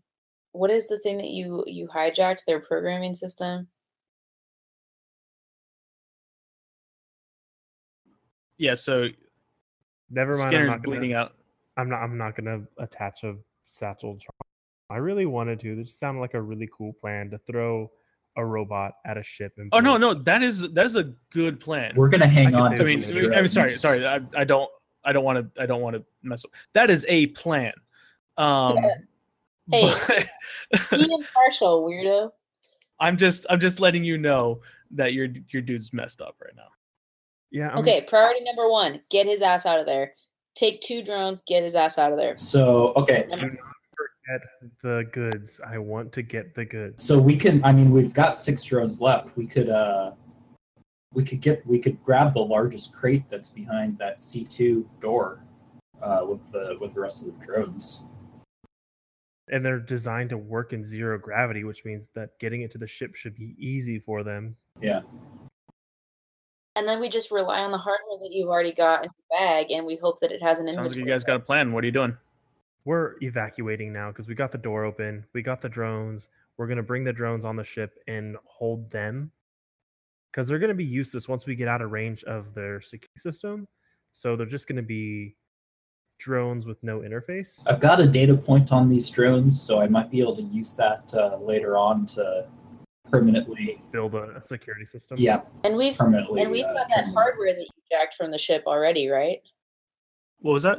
What is the thing that you you hijacked? Their programming system. yeah. So Never mind. I'm Skinner's not gonna, bleeding out. I'm not. I'm not gonna attach a satchel. charge. I really wanted to. This sounded like a really cool plan to throw a robot at a ship. And Oh no, no, that is that is a good plan. We're gonna hang I on. I to mean, I mean, I'm sorry, sorry. I, I don't, I don't want to, I don't want to mess up. That is a plan. Um, Hey. (laughs) but Be impartial, weirdo. I'm just, I'm just letting you know that your your dude's messed up right now. Yeah. I'm- Okay, priority number one: get his ass out of there. Take two drones, get his ass out of there. So okay, Do not forget the goods. I want to get the goods. so we can. I mean, we've got six drones left. We could. uh We could get. We could grab the largest crate that's behind that C two door, uh, with the with the rest of the drones. And they're designed to work in zero gravity, which means that getting it to the ship should be easy for them. Yeah. And then we just rely on the hardware that you've already got in the bag, and we hope that it has an Sounds like you guys got a plan. What are you doing? We're evacuating now because we got the door open. We got the drones. We're going to bring the drones on the ship and hold them because they're going to be useless once we get out of range of their security system. So they're just going to be drones with no interface. I've got a data point on these drones, so I might be able to use that uh, later on to permanently. Build a, a security system. Yeah, and we've permanently. and we've uh, got that turn- hardware that you jacked from the ship already, right? What was that?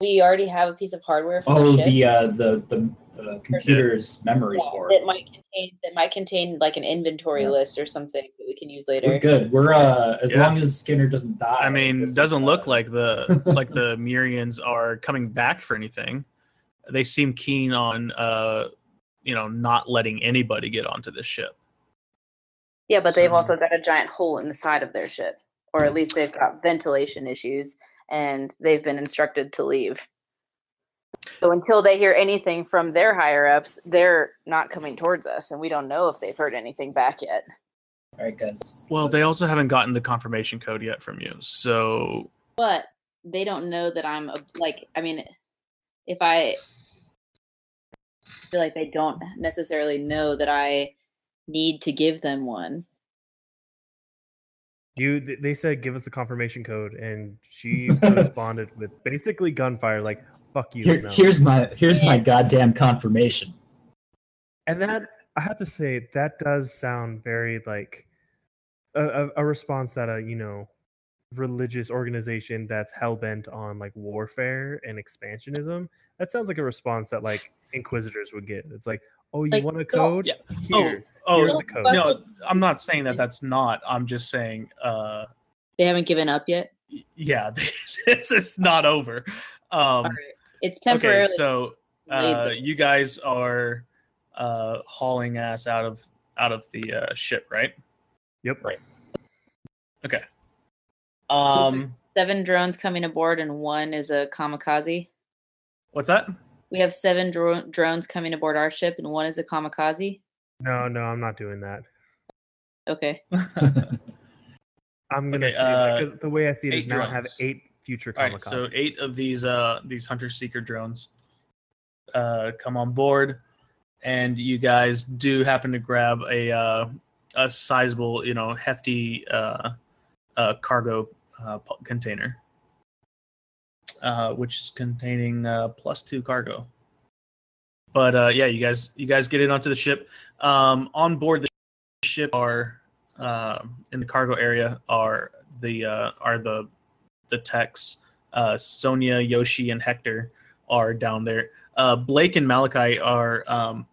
We already have a piece of hardware from Oh, the ship the uh, the the, the computer's memory Yeah, core. that might contain that might contain like an inventory Yeah. list or something that we can use We're later. good. We're uh, as Yeah. long as Skinner doesn't die. I mean, doesn't look uh, like the (laughs) like the Murians are coming back for anything. They seem keen on, uh, you know, not letting anybody get onto this ship. Yeah, but they've also got a giant hole in the side of their ship, or at least they've got ventilation issues, and they've been instructed to leave. So until they hear anything from their higher ups, they're not coming towards us, and we don't know if they've heard anything back yet. All right, guys. Well, they also haven't gotten the confirmation code yet from you. So But they don't know that I'm a, like. I mean, if I feel like they don't necessarily know that I need to give them one. You, they said, give us the confirmation code, and she (laughs) responded with basically gunfire, like "fuck you." Here, no." here's my here's my goddamn confirmation. And that I have to say that does sound very like a, a, a response that a you know religious organization that's hell bent on like warfare and expansionism. That sounds like a response that like inquisitors would get. It's like, oh, you Like, want a no, code? yeah. Here, oh, here's oh the code. no, I'm not saying that that's not. I'm just saying, uh, They haven't given up yet. yeah, (laughs) this is not over. Um, All right. It's okay, so uh, you guys are uh, hauling ass out of out of the uh, ship, right? Yep. Right. Okay. Um, seven drones coming aboard, and one is a kamikaze. what's that? We have seven dro- drones coming aboard our ship, and one is a kamikaze. No, no, I'm not doing that. Okay. (laughs) I'm gonna Okay, say that uh, because the way I see it is eight now I have eight future All right, so eight of these uh these hunter seeker drones uh come on board, and you guys do happen to grab a uh, a sizable, you know, hefty uh, uh cargo uh, container, uh, which is containing uh, plus two cargo. But uh, yeah, you guys you guys get in onto the ship. Um, on board the ship are uh, in the cargo area are the uh, are the the techs. Uh, Sonia, Yoshi, and Hector are down there. Uh, Blake and Malachi are um,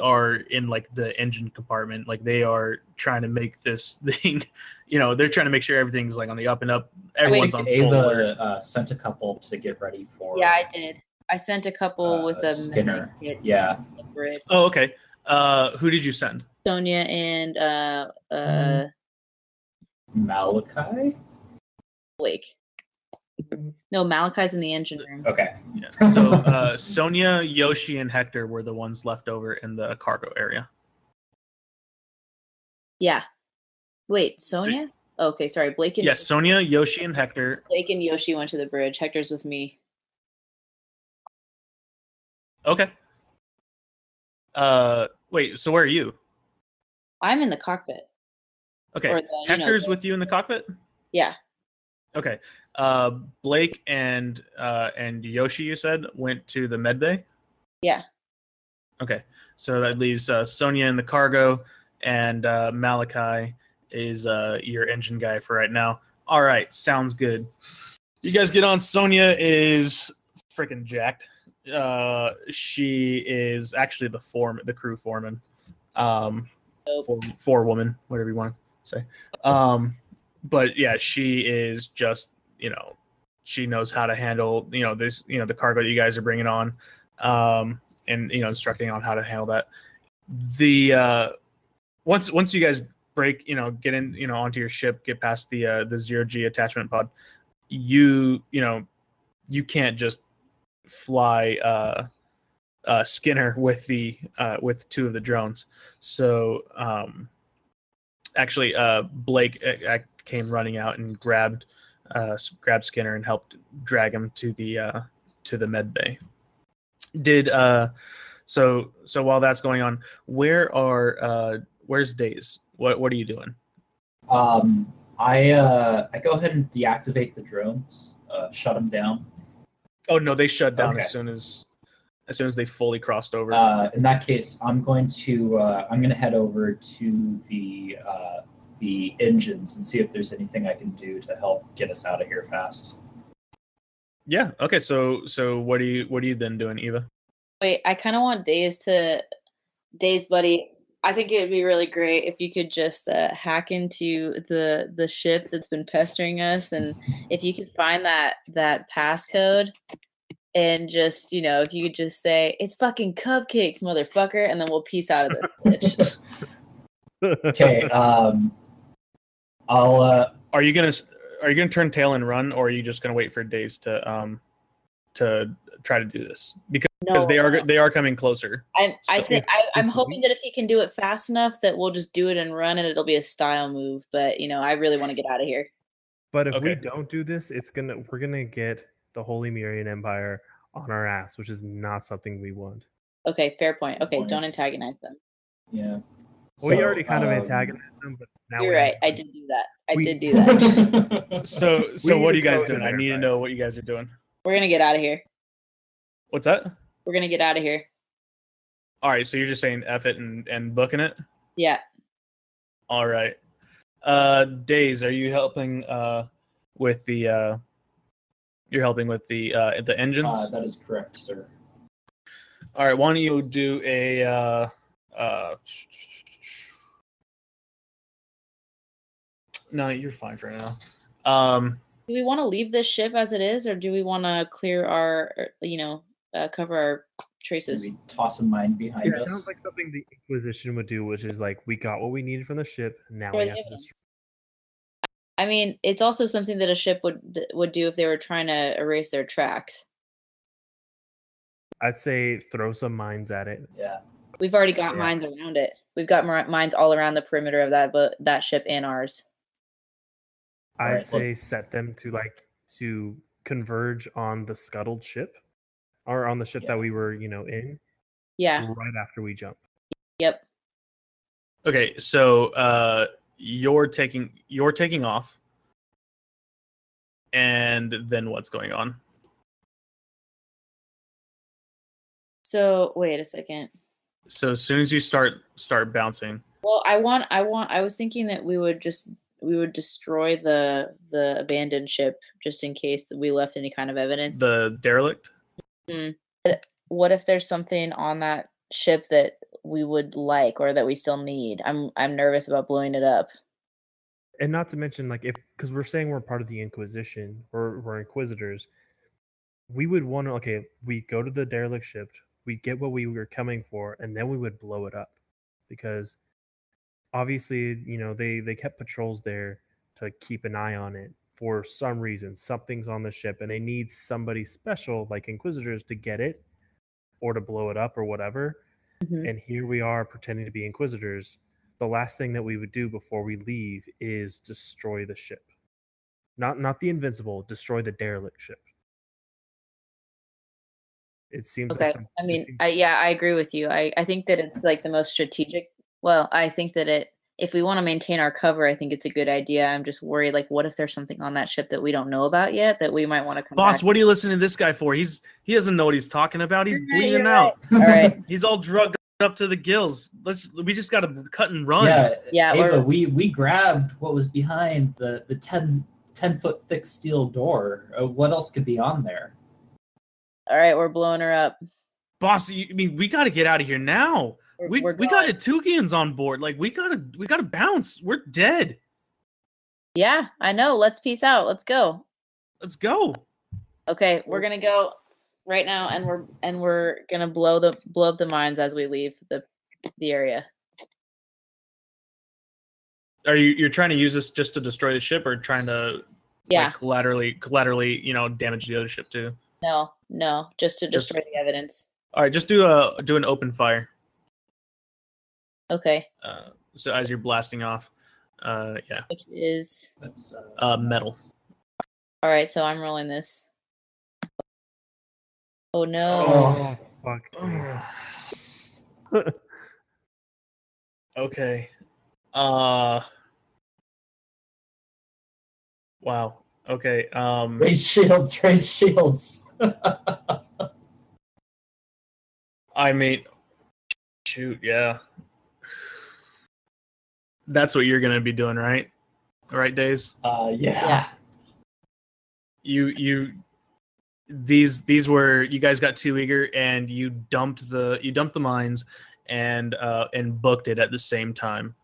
are in like the engine compartment. Like they are trying to make this (laughs) thing. You know, they're trying to make sure everything's like on the up and up. Everyone's on full alert. Uh, sent a couple to get ready for. Yeah, I did. I sent a couple Uh, with a Skinner. Yeah. the. Oh, okay. Uh, who did you send? Sonia and uh uh Mm-hmm. Malachi. Blake. No, Malachi's in the engine room. Okay. Yeah. So uh, Sonia, Yoshi, and Hector were the ones left over in the cargo area. Yeah. Wait, Sonia? Okay, sorry. Blake and Yes, Sonia, Yoshi, and Hector. Blake and Yoshi went to the bridge. Hector's with me. Okay. Uh, wait. So where are you? I'm in the cockpit. Okay. Or the, you know, Hector's the- with you in the cockpit. Yeah. Okay. Uh, Blake and uh, and Yoshi, you said went to the med bay. Yeah. Okay, so that leaves uh, Sonia in the cargo, and uh, Malachi is uh, your engine guy for right now. All right, sounds good. You guys get on. Sonia is freaking jacked. Uh, she is actually the form, the crew foreman, um, Dope. for, for woman, whatever you want to say. Um, but yeah, she is just you know, she knows how to handle you know this you know the cargo that you guys are bringing on, um, and you know instructing on how to handle that. The uh, once once you guys break you know get in you know onto your ship, get past the uh, the zero G attachment pod, you you know you can't just fly uh, uh, Skinner with the uh, with two of the drones. So um, actually, uh, Blake uh, came running out and grabbed uh, grabbed Skinner and helped drag him to the uh, to the med bay. Did uh, so so while that's going on, where are uh, where's Days? What what are you doing? Um, I uh, I go ahead and deactivate the drones, uh, shut them down. Oh no, they shut down Okay. as soon as as soon as they fully crossed over. Uh, in that case, I'm going to uh, I'm going to head over to the uh, the engines and see if there's anything I can do to help get us out of here fast. yeah. Okay. So so what are you what are you then doing, Eva? Wait, I kind of want Days to Days, buddy. I think it would be really great if you could just uh, hack into the the ship that's been pestering us, and if you could find that that passcode, and just you know, if you could just say it's fucking cupcakes, motherfucker, and then we'll peace out of this bitch. (laughs) Okay. um, I'll uh, Are you gonna are you gonna turn tail and run, or are you just gonna wait for Days to um to try to do this because no, they are they are coming closer. I'm, i think if, I, i'm if hoping we- that if he can do it fast enough, that we'll just do it and run, and it'll be a style move. But you know, I really want to get out of here. But if we don't do this, it's gonna we're gonna get the Holy Mirian Empire on our ass, which is not something we want. Okay, fair point. Okay, Point. don't antagonize them. yeah. we So, already kind of um, antagonized them, but now You're right. I did do that. I We- did do (laughs) that. So (laughs) so what are you guys doing? I need to know what you guys are doing. We're gonna get out of here. What's that? We're gonna get out of here. All right. So you're just saying F it and and booking it. Yeah. All right. Uh, Days, are you helping uh with the uh you're helping with the uh the engines? uh, that is correct, sir. All right, why don't you do a uh uh No, you're fine for now. Um Do we want to leave this ship as it is, or do we want to clear our, er, you know, uh, cover our traces? Maybe toss a mine behind It us. sounds like something the Inquisition would do, which is like we got what we needed from the ship. Now Destroy we have to destroy. I mean, it's also something that a ship would would do if they were trying to erase their tracks. I'd say throw some mines at it. yeah. We've already got Yeah. mines around it. We've got mar- mines all around the perimeter of that but that ship and ours. I'd Alright, say look- set them to like to converge on the scuttled ship, or on the ship Yeah. that we were, you know, in Yeah. right after we jump. Yep. okay, so uh you're taking you're taking off. And then what's going on? So wait a second. So as soon as you start start bouncing, Well, I want, I want, I was thinking that we would just we would destroy the the abandoned ship just in case we left any kind of evidence. the derelict? Hmm. what if there's something on that ship that we would like or that we still need? I'm I'm nervous about blowing it up. And not to mention, like, if because we're saying we're part of the Inquisition, or we're Inquisitors, we would want to. Okay, we go to the derelict ship, we get what we were coming for, and then we would blow it up, because obviously, you know, they they kept patrols there to keep an eye on it for some reason. Something's on the ship, and they need somebody special like Inquisitors to get it, or to blow it up, or whatever. Mhm. And here we are pretending to be Inquisitors the last thing that we would do before we leave is destroy the ship. Not not the invincible, destroy the derelict ship. It seems like Okay. some- I mean, seems- I, yeah, I agree with you. I, I think that it's like the most strategic. Well, I think that it, if we want to maintain our cover, I think it's a good idea. I'm just worried, like, what if there's something on that ship that we don't know about yet that we might want to come Boss, back? what are you listening to this guy for? He's he doesn't know what he's talking about. He's You're bleeding you're out. All right. (laughs) He's all drugged up to the gills. Let's. We just got to cut and run. Yeah, Yeah, Ava, we're- we we grabbed what was behind the the 10, 10 foot thick steel door. Uh, what else could be on there? All right, we're blowing her up. boss. You, I mean, we got to get out of here now. We're, We we're got going. Itugians on board. Like we gotta we gotta bounce. We're dead. Yeah, I know. Let's peace out. Let's go. Let's go. Okay, we're gonna go right now, and we're and we're gonna blow the blow up the mines as we leave the the area. Are you you're trying to use this just to destroy the ship, or trying to Yeah, like, collaterally collaterally you know damage the other ship too? no, no, just to Just- destroy the evidence. All right, just do a do an open fire. Okay, Uh, so as you're blasting off, uh, yeah, which is That's uh, uh, mettle. all right. So I'm rolling this. Oh no! Oh, fuck. (sighs) okay. Uh. Wow. Okay. Um. raise shields, raise shields. (laughs) I mean, shoot. Yeah. That's what you're gonna be doing, right? Right, days. uh, yeah. Yeah. You you. These these were you guys got too eager and you dumped the you dumped the mines and uh and booked it at the same time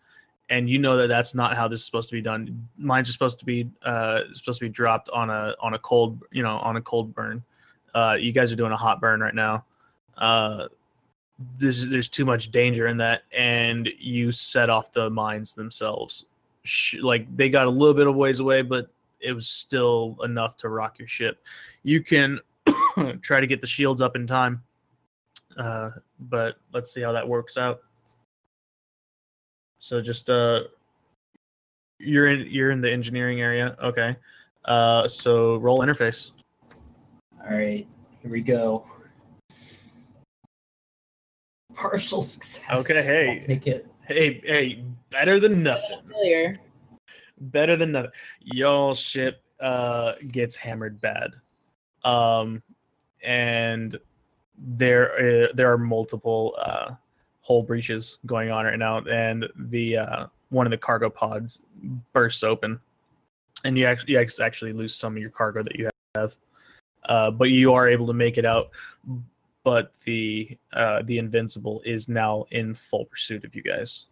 and you know that that's not how this is supposed to be done mines are supposed to be uh supposed to be dropped on a on a cold you know on a cold burn uh you guys are doing a hot burn right now uh this there's too much danger in that and you set off the mines themselves. Like they got a little bit of ways away but it was still enough to rock your ship. You can (coughs) try to get the shields up in time uh but let's see how that works out. So just uh you're in you're in the engineering area. Okay. Uh so roll interface. All right, here we go. Partial success. Okay, hey. I'll take it. hey hey better than nothing Failure. better than nothing y'all ship uh gets hammered bad um and there uh, there are multiple uh hull breaches going on right now and the uh one of the cargo pods bursts open and you actually you actually lose some of your cargo that you have uh but you are able to make it out but the uh the invincible is now in full pursuit of you guys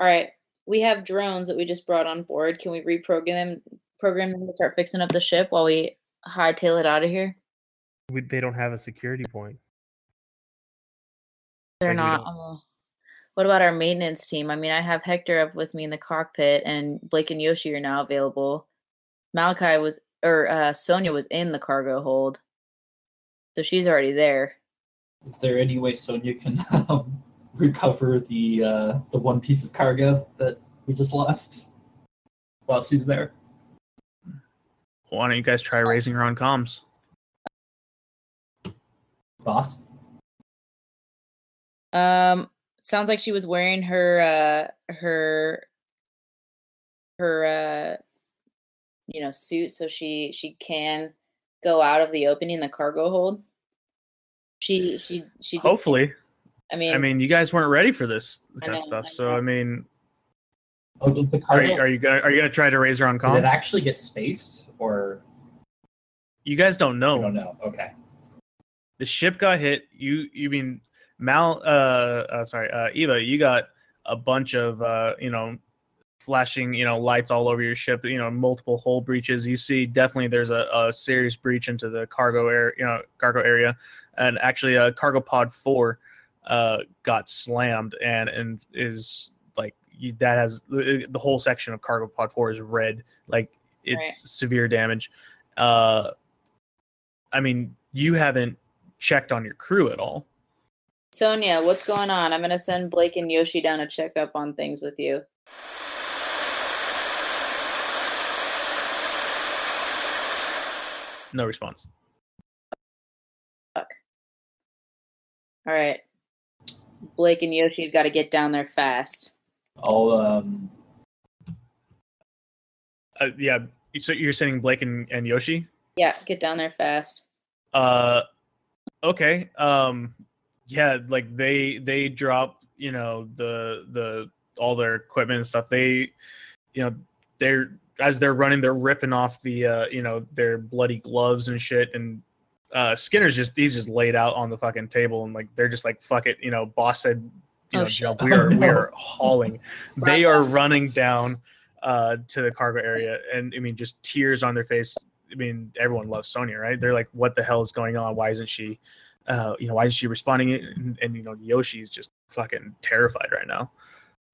All right, we have drones that we just brought on board. Can we reprogram them? Program them to start fixing up the ship while we hightail it out of here. We, they don't have a security point. They're Like, not. don't- oh. What about our maintenance team? I mean, I have Hector up with me in the cockpit, and Blake and Yoshi are now available. Malachi was, or uh, Sonia was in the cargo hold, so she's already there. Is there any way Sonia can (laughs) um, recover the uh, the one piece of cargo that we just lost while she's there? why don't you guys try raising her on comms Boss. Um, sounds like she was wearing her uh her her uh you know suit, so she she can go out of the opening the cargo hold. She she she. did- hopefully I mean, I mean, you guys weren't ready for this I kind of stuff. I So. I mean, Oh, did the are cargo? you, are you gonna are you gonna try to raise her on did it actually get spaced, or you guys don't I know. don't know? Okay. The ship got hit. You you mean Mal? Uh, uh sorry, uh, Eva. You got a bunch of uh, you know, flashing you know lights all over your ship. You know, multiple hull breaches. You see definitely there's a, a serious breach into the cargo air. You know, cargo area, and actually, uh, cargo pod four uh got slammed and and is like you, that has the the whole section of cargo pod four is red like it's Right. severe damage uh i mean you haven't checked on your crew at all Sonia, what's going on? I'm gonna send Blake and Yoshi down to check up on things with you. No response All right, Blake and Yoshi have got to get down there fast. I'll um. uh, yeah so you're sending blake and, and yoshi Yeah, get down there fast. uh okay um yeah, like they they drop you know the the all their equipment and stuff. They you know they're as they're running, they're ripping off the uh, you know their bloody gloves and shit. And uh, Skinner's just he's just laid out on the fucking table and like they're just like fuck it, you know. Boss said, you Oh, know, jump. (laughs) We are Oh, we are hauling. (laughs) they are running down uh to the cargo area, and I mean just tears on their face. I mean everyone loves Sonya, right? They're like, what the hell is going on? Why isn't she? Uh, you know, why is she responding? And, and you know, Yoshi's just fucking terrified right now.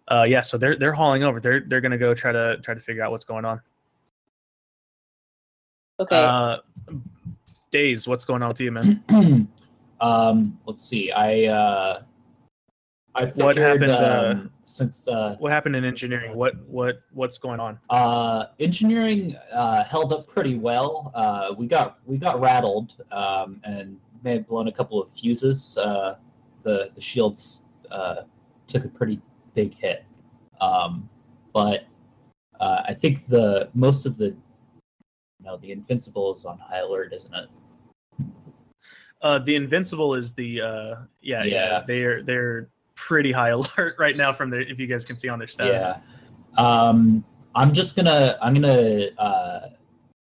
Uh, yeah, so they're they're hauling over. They're they're gonna go try to try to figure out what's going on. Okay. Uh, Days, what's going on with you, man? (clears throat) um, let's see. I uh, I figured, What happened, uh, um, since uh, What happened in engineering? What what what's going on? uh, engineering uh, held up pretty well. Uh, we got we got rattled um, and may have blown a couple of fuses. Uh, the the shields uh, took a pretty big hit, um, but uh, I think the most of the no the invincible is on high alert, isn't it? Uh, the Invincible is the uh, yeah, yeah Yeah. they're they're pretty high (laughs) alert right now from their if you guys can see on their stats. Yeah. Um, I'm just gonna I'm gonna uh,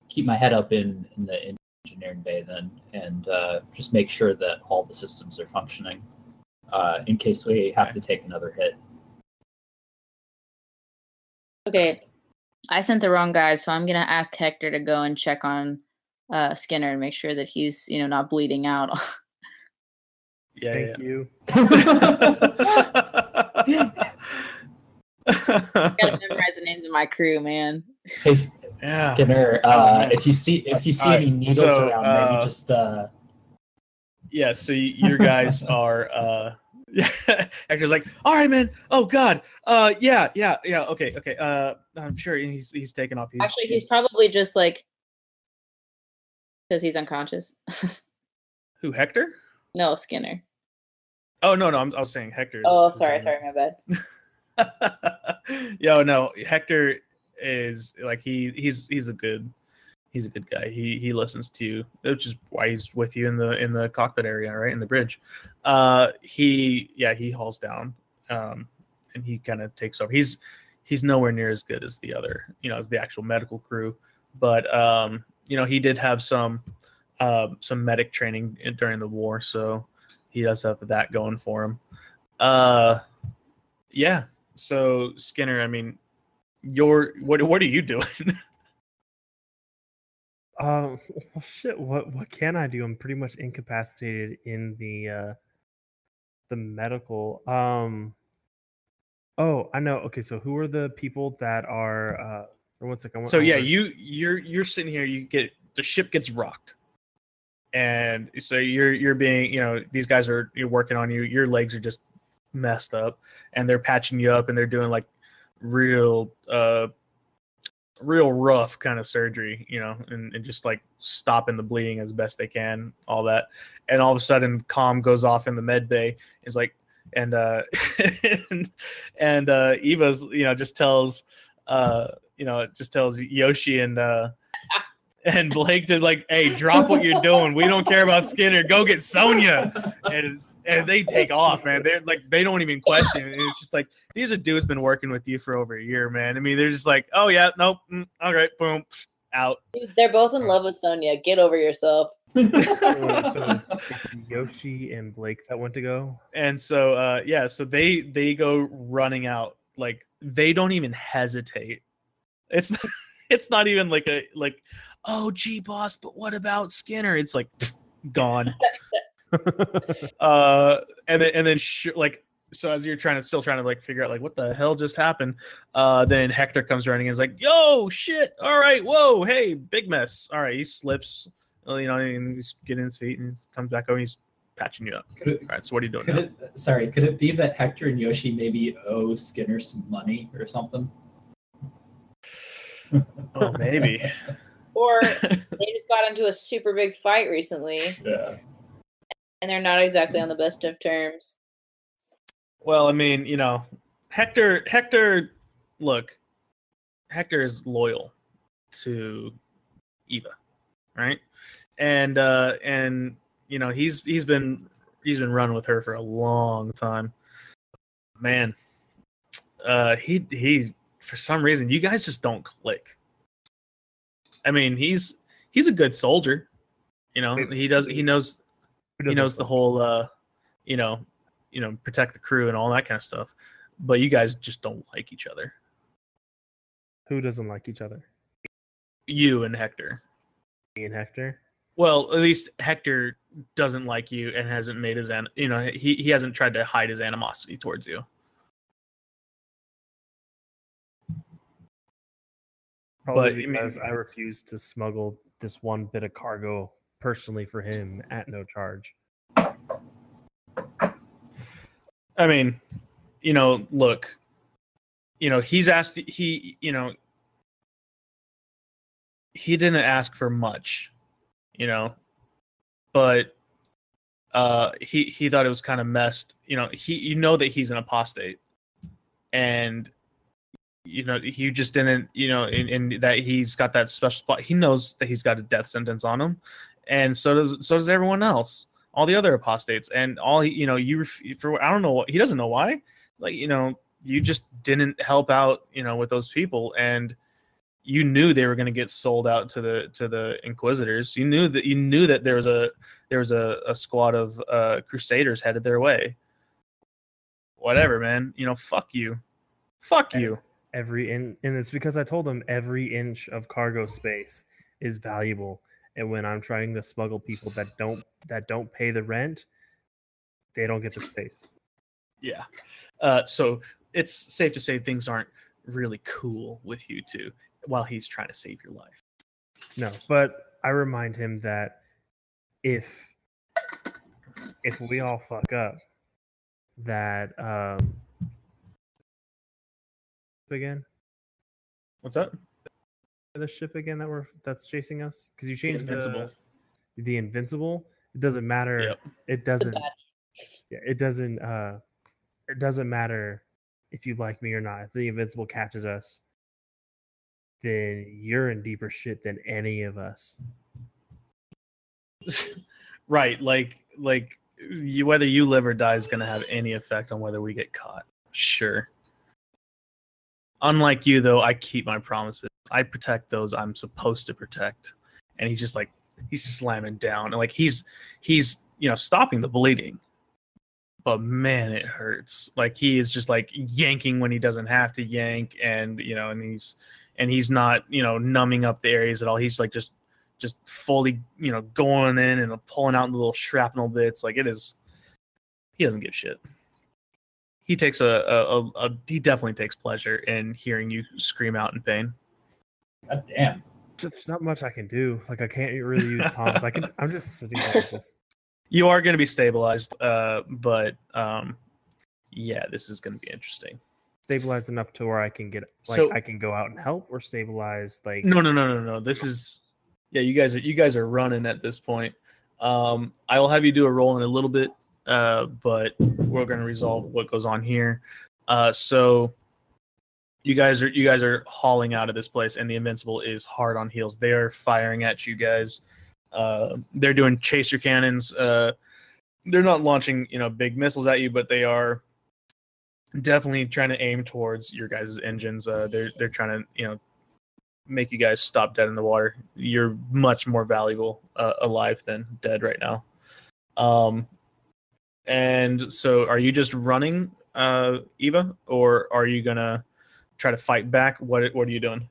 keep my head up in in the engineering bay then, and uh, just make sure that all the systems are functioning, uh, in case we have Okay. to take another hit. Okay. I sent the wrong guy, so I'm gonna ask Hector to go and check on uh, Skinner and make sure that he's, you know, not bleeding out. (laughs) yeah. Thank you. (laughs) yeah. gotta memorize the names of my crew, man. Hey, S- Yeah. Skinner, Oh, uh, if you see if you see All any right, needles so, around, uh, maybe just uh, yeah so y- your guys (laughs) are uh (laughs) yeah Hector's like all right man. Oh god. Uh yeah yeah yeah. Okay okay. Uh i'm sure he's he's taken off. He's, Actually, he's probably just like because he's unconscious. (laughs) who hector? No, Skinner. oh no no. I'm, i was saying hector Oh, sorry, sorry, my bad. (laughs) yo no. Hector is like he he's he's a good he's a good guy. He he listens to you which is why he's with you in the in the cockpit area right? In the bridge. Uh he yeah he hauls down um and he kind of takes over. He's he's nowhere near as good as the other you know as the actual medical crew. But um you know he did have some uh, some medic training during the war so he does have that going for him. Uh yeah. So skinner i mean you're what what are you doing (laughs) Um, (laughs) well, shit. What what can I do? I'm pretty much incapacitated in the uh, the medical. Um. Oh, I know. Okay, so who are the people that are? Uh, one second. So yeah you you're you're sitting here you get the ship gets rocked and so you're you're being you know these guys are you're working on you your legs are just messed up and they're patching you up and they're doing like real uh real rough kind of surgery you know and, and just like stopping the bleeding as best they can all that. And all of a sudden calm goes off in the med bay. Is like and uh (laughs) and, and uh eva's you know just tells uh you know just tells yoshi and uh and blake to like hey drop what you're doing. We don't care about skinner. Go get sonya. And and they take off man they're like they don't even question it. it's just like these are dudes been working with you for over a year man i mean they're just like oh yeah nope mm, all right boom out They're both in love with Sonya. Get over yourself. (laughs) So it's, (laughs) it's Yoshi and Blake that went to go. and so uh yeah so they they go running out like they don't even hesitate it's not, (laughs) it's not even like a like oh gee boss but what about skinner it's like gone (laughs) uh and then and then sh- like so as you're trying to still trying to like figure out like what the hell just happened uh then hector comes running and is like yo shit all right whoa hey big mess all right he slips uh, you know and he's getting his feet and he comes back over and he's patching you up could it, all right so what are you doing could now? it sorry could it be that Hector and Yoshi maybe owe Skinner some money or something? (laughs) oh maybe (laughs) Or they just got into a super big fight recently, Yeah. And they're not exactly on the best of terms. Well, I mean, you know, Hector Hector look, Hector is loyal to Eva, right? And uh and you know, he's he's been he's been running with her for a long time. Man, uh, he he for some reason you guys just don't click. I mean, he's he's a good soldier. You know, he does he knows Who he knows the whole uh you know you know protect the crew and all that kind of stuff but you guys just don't like each other Who doesn't like each other? you and hector Me and Hector. well at least hector doesn't like you and hasn't made his an you know he, he hasn't tried to hide his animosity towards you Probably But, I mean- because I refuse to smuggle this one bit of cargo personally for him at no charge. i mean you know look you know he's asked he you know he didn't ask for much you know but uh he he thought it was kind of messed you know he you know that he's an apostate and you know he just didn't you know in, and that he's got that special spot he knows that he's got a death sentence on him and so does so does everyone else all the other apostates. And all he you know you for i don't know what he doesn't know why. Like you know you just didn't help out you know with those people. And you knew they were going to get sold out to the to the inquisitors. You knew that you knew that there was a there was a, a squad of uh crusaders headed their way. Whatever man. You know fuck you. Fuck you. Every in and it's because I told them every inch of cargo space is valuable. And when I'm trying to smuggle people that don't that don't pay the rent, they don't get the space. yeah. Uh so it's safe to say things aren't really cool with you two while he's trying to save your life. No, but I remind him that if if we all fuck up, that um again? What's that the ship again that we're that's chasing us because you changed the Invincible. the the invincible. It doesn't matter. Yep. It doesn't. Yeah, it doesn't. uh It doesn't matter if you like me or not. If the invincible catches us, then you're in deeper shit than any of us. (laughs) right like like you, whether you live or die is going to have any effect on whether we get caught sure unlike you though i keep my promises. I protect those i'm supposed to protect. And he's just like he's slamming down. And like he's he's you know stopping the bleeding. But man it hurts. Like he is just like yanking when he doesn't have to yank. And you know and he's and he's not you know numbing up the areas at all. He's like just just fully, you know, going in and pulling out the little shrapnel bits. Like it is, he doesn't give shit. He takes a, a, a, a he definitely takes pleasure in hearing you scream out in pain. God damn. There's not much I can do. Like I can't really use palms. I can. I'm just sitting there. (laughs) Just You are going to be stabilized, uh, but um, yeah, this is going to be interesting. stabilized enough to where I can get like So- I can go out and help, or stabilized like No, no, no, no, no. This is yeah. You guys are you guys are running at this point. Um, I will have you do a roll in a little bit, uh, but we're going to resolve what goes on here. Uh, so you guys are you guys are hauling out of this place, and the invincible is hard on heels. They are firing at you guys. Uh, they're doing chaser cannons. Uh, they're not launching you know big missiles at you, but they are definitely trying to aim towards your guys' engines. Uh, they're they're trying to you know make you guys stop dead in the water. You're much more valuable uh, alive than dead right now. Um, and so, are you just running, uh, Eva, or are you gonna try to fight back? What What are you doing?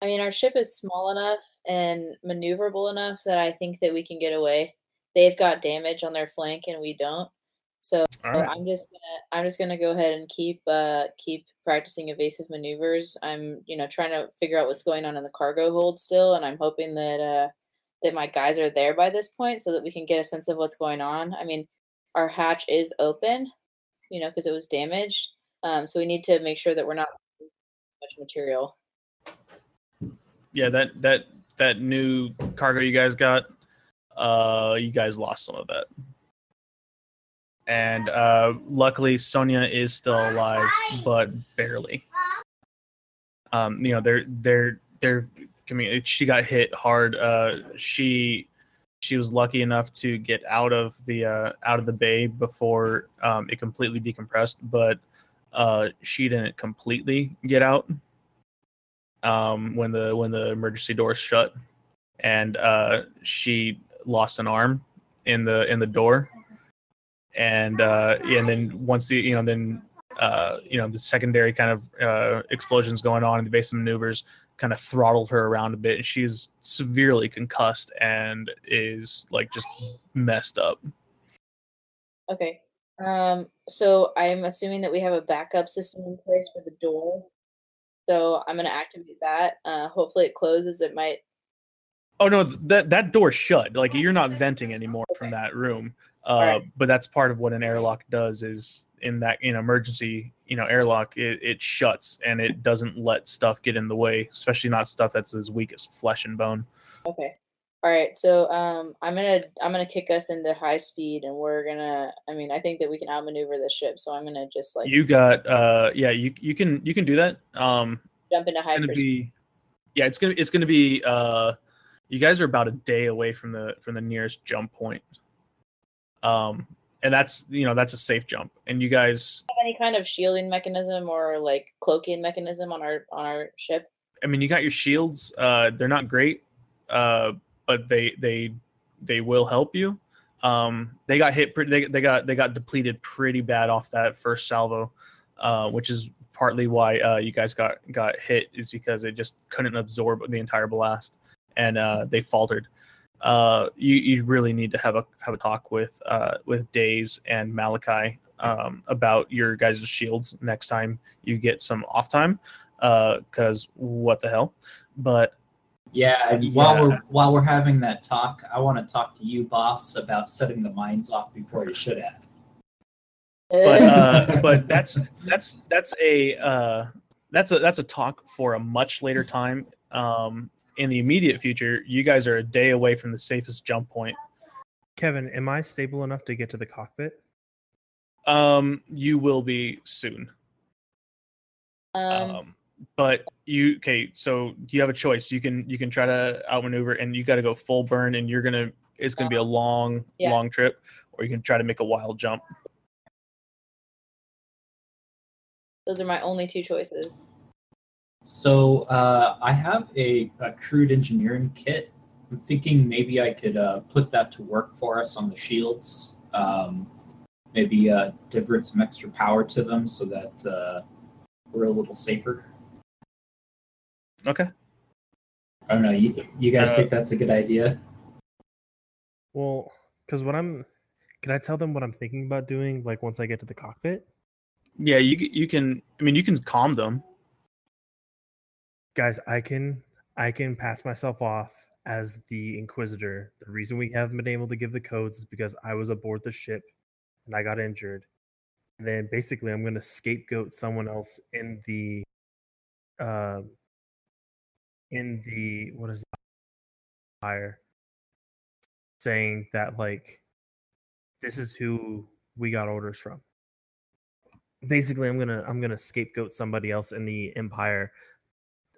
I mean, our ship is small enough and maneuverable enough that I think that we can get away. They've got damage on their flank and we don't. So right. I'm just gonna I'm just gonna go ahead and keep uh keep practicing evasive maneuvers. I'm you know trying to figure out what's going on in the cargo hold still, and I'm hoping that uh that my guys are there by this point so that we can get a sense of what's going on. I mean, our hatch is open, you know, because it was damaged. Um, so we need to make sure that we're not much material. Yeah, that that that new cargo you guys got, uh, you guys lost some of that. And uh, luckily, Sonia is still alive, but barely. Um, you know, they're they're they're. I mean, she got hit hard. Uh, she she was lucky enough to get out of the uh, out of the bay before um, it completely decompressed, but uh, she didn't completely get out um, when the when the emergency doors shut, and uh, she lost an arm in the in the door, and uh, and then once the you know then uh, you know the secondary kind of uh, explosions going on in the base maneuvers kind of throttled her around a bit and she's severely concussed and is like just messed up Okay. Um, so I'm assuming that we have a backup system in place for the door. So I'm gonna activate that. Uh, hopefully it closes. It might. oh no that that door's shut like you're not venting anymore from that room uh, Alright. but that's part of what an airlock does is in that in emergency you know airlock it, it shuts and it doesn't let stuff get in the way especially not stuff that's as weak as flesh and bone Okay. All right. So um, I'm gonna I'm gonna kick us into high speed, and we're gonna. I mean, I think that we can outmaneuver the ship. So I'm gonna just like you got uh yeah you you can you can do that um jump into gonna be yeah it's gonna it's gonna be uh you guys are about a day away from the from the nearest jump point um and that's you know that's a safe jump. And you guys Have any kind of shielding mechanism or like cloaking mechanism on our on our ship? i mean you got your shields. Uh they're not great uh but they they they will help you. Um they got hit pretty they, they got they got depleted pretty bad off that first salvo uh which is partly why uh you guys got got hit is because it just couldn't absorb the entire blast. And uh they faltered uh you you really need to have a have a talk with uh with days and malachi um about your guys' shields next time you get some off time uh because what the hell but Yeah, and while we're while we're having that talk, I want to talk to you, boss, about setting the mines off before you should have. but (laughs) uh, but that's that's that's a uh, that's a that's a talk for a much later time. Um, in the immediate future, you guys are a day away from the safest jump point. Kevin, am I stable enough to get to the cockpit? Um, you will be soon. um, Um, but you okay? So you have a choice. You can you can try to outmaneuver, and you got to go full burn, and you're gonna it's gonna be a long Yeah. long trip, or you can try to make a wild jump. those are my only two choices. So uh, I have a, a crude engineering kit. I'm thinking maybe I could uh, put that to work for us on the shields. Um, maybe uh, divert some extra power to them so that uh, we're a little safer. Okay. I don't know. You th- you guys Uh, think that's a good idea? Well, because what I'm, can I tell them what I'm thinking about doing? Like once I get to the cockpit, Yeah, you you can. I mean, you can calm them. Guys, I can, I can pass myself off as the Inquisitor. The reason we haven't been able to give the codes is because I was aboard the ship and I got injured. And then basically, I'm going to scapegoat someone else in the, um, in the what is it, fire, saying that like, this is who we got orders from. Basically, I'm gonna I'm gonna scapegoat somebody else in the empire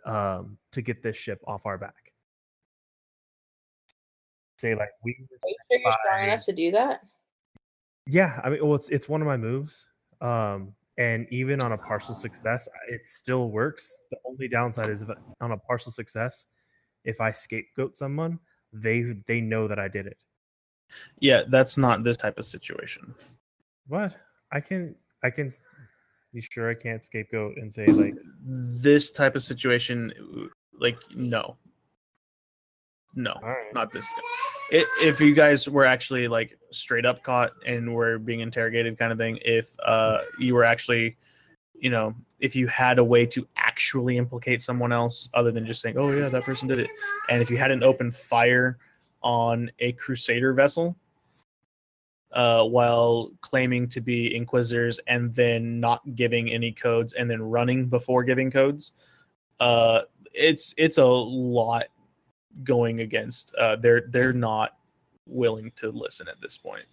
um, to get this ship off our back. Say like we Are you sure you're strong enough to do that? Yeah, I mean, well, it's it's one of my moves, um, and even on a partial success, it still works. The only downside is if on a partial success, if I scapegoat someone, they they know that I did it. Yeah, that's not this type of situation. What I can I can. You sure I can't scapegoat and say like, This type of situation, like no, no, right, not this. It, if you guys were actually like straight up caught and were being interrogated, kind of thing, if uh you were actually, you know, if you had a way to actually implicate someone else other than just saying, "Oh yeah, that person did it," and if you hadn't opened fire on a Crusader vessel, uh, while claiming to be Inquisitors and then not giving any codes and then running before giving codes, uh, it's it's a lot going against. Uh, they're they're not willing to listen at this point.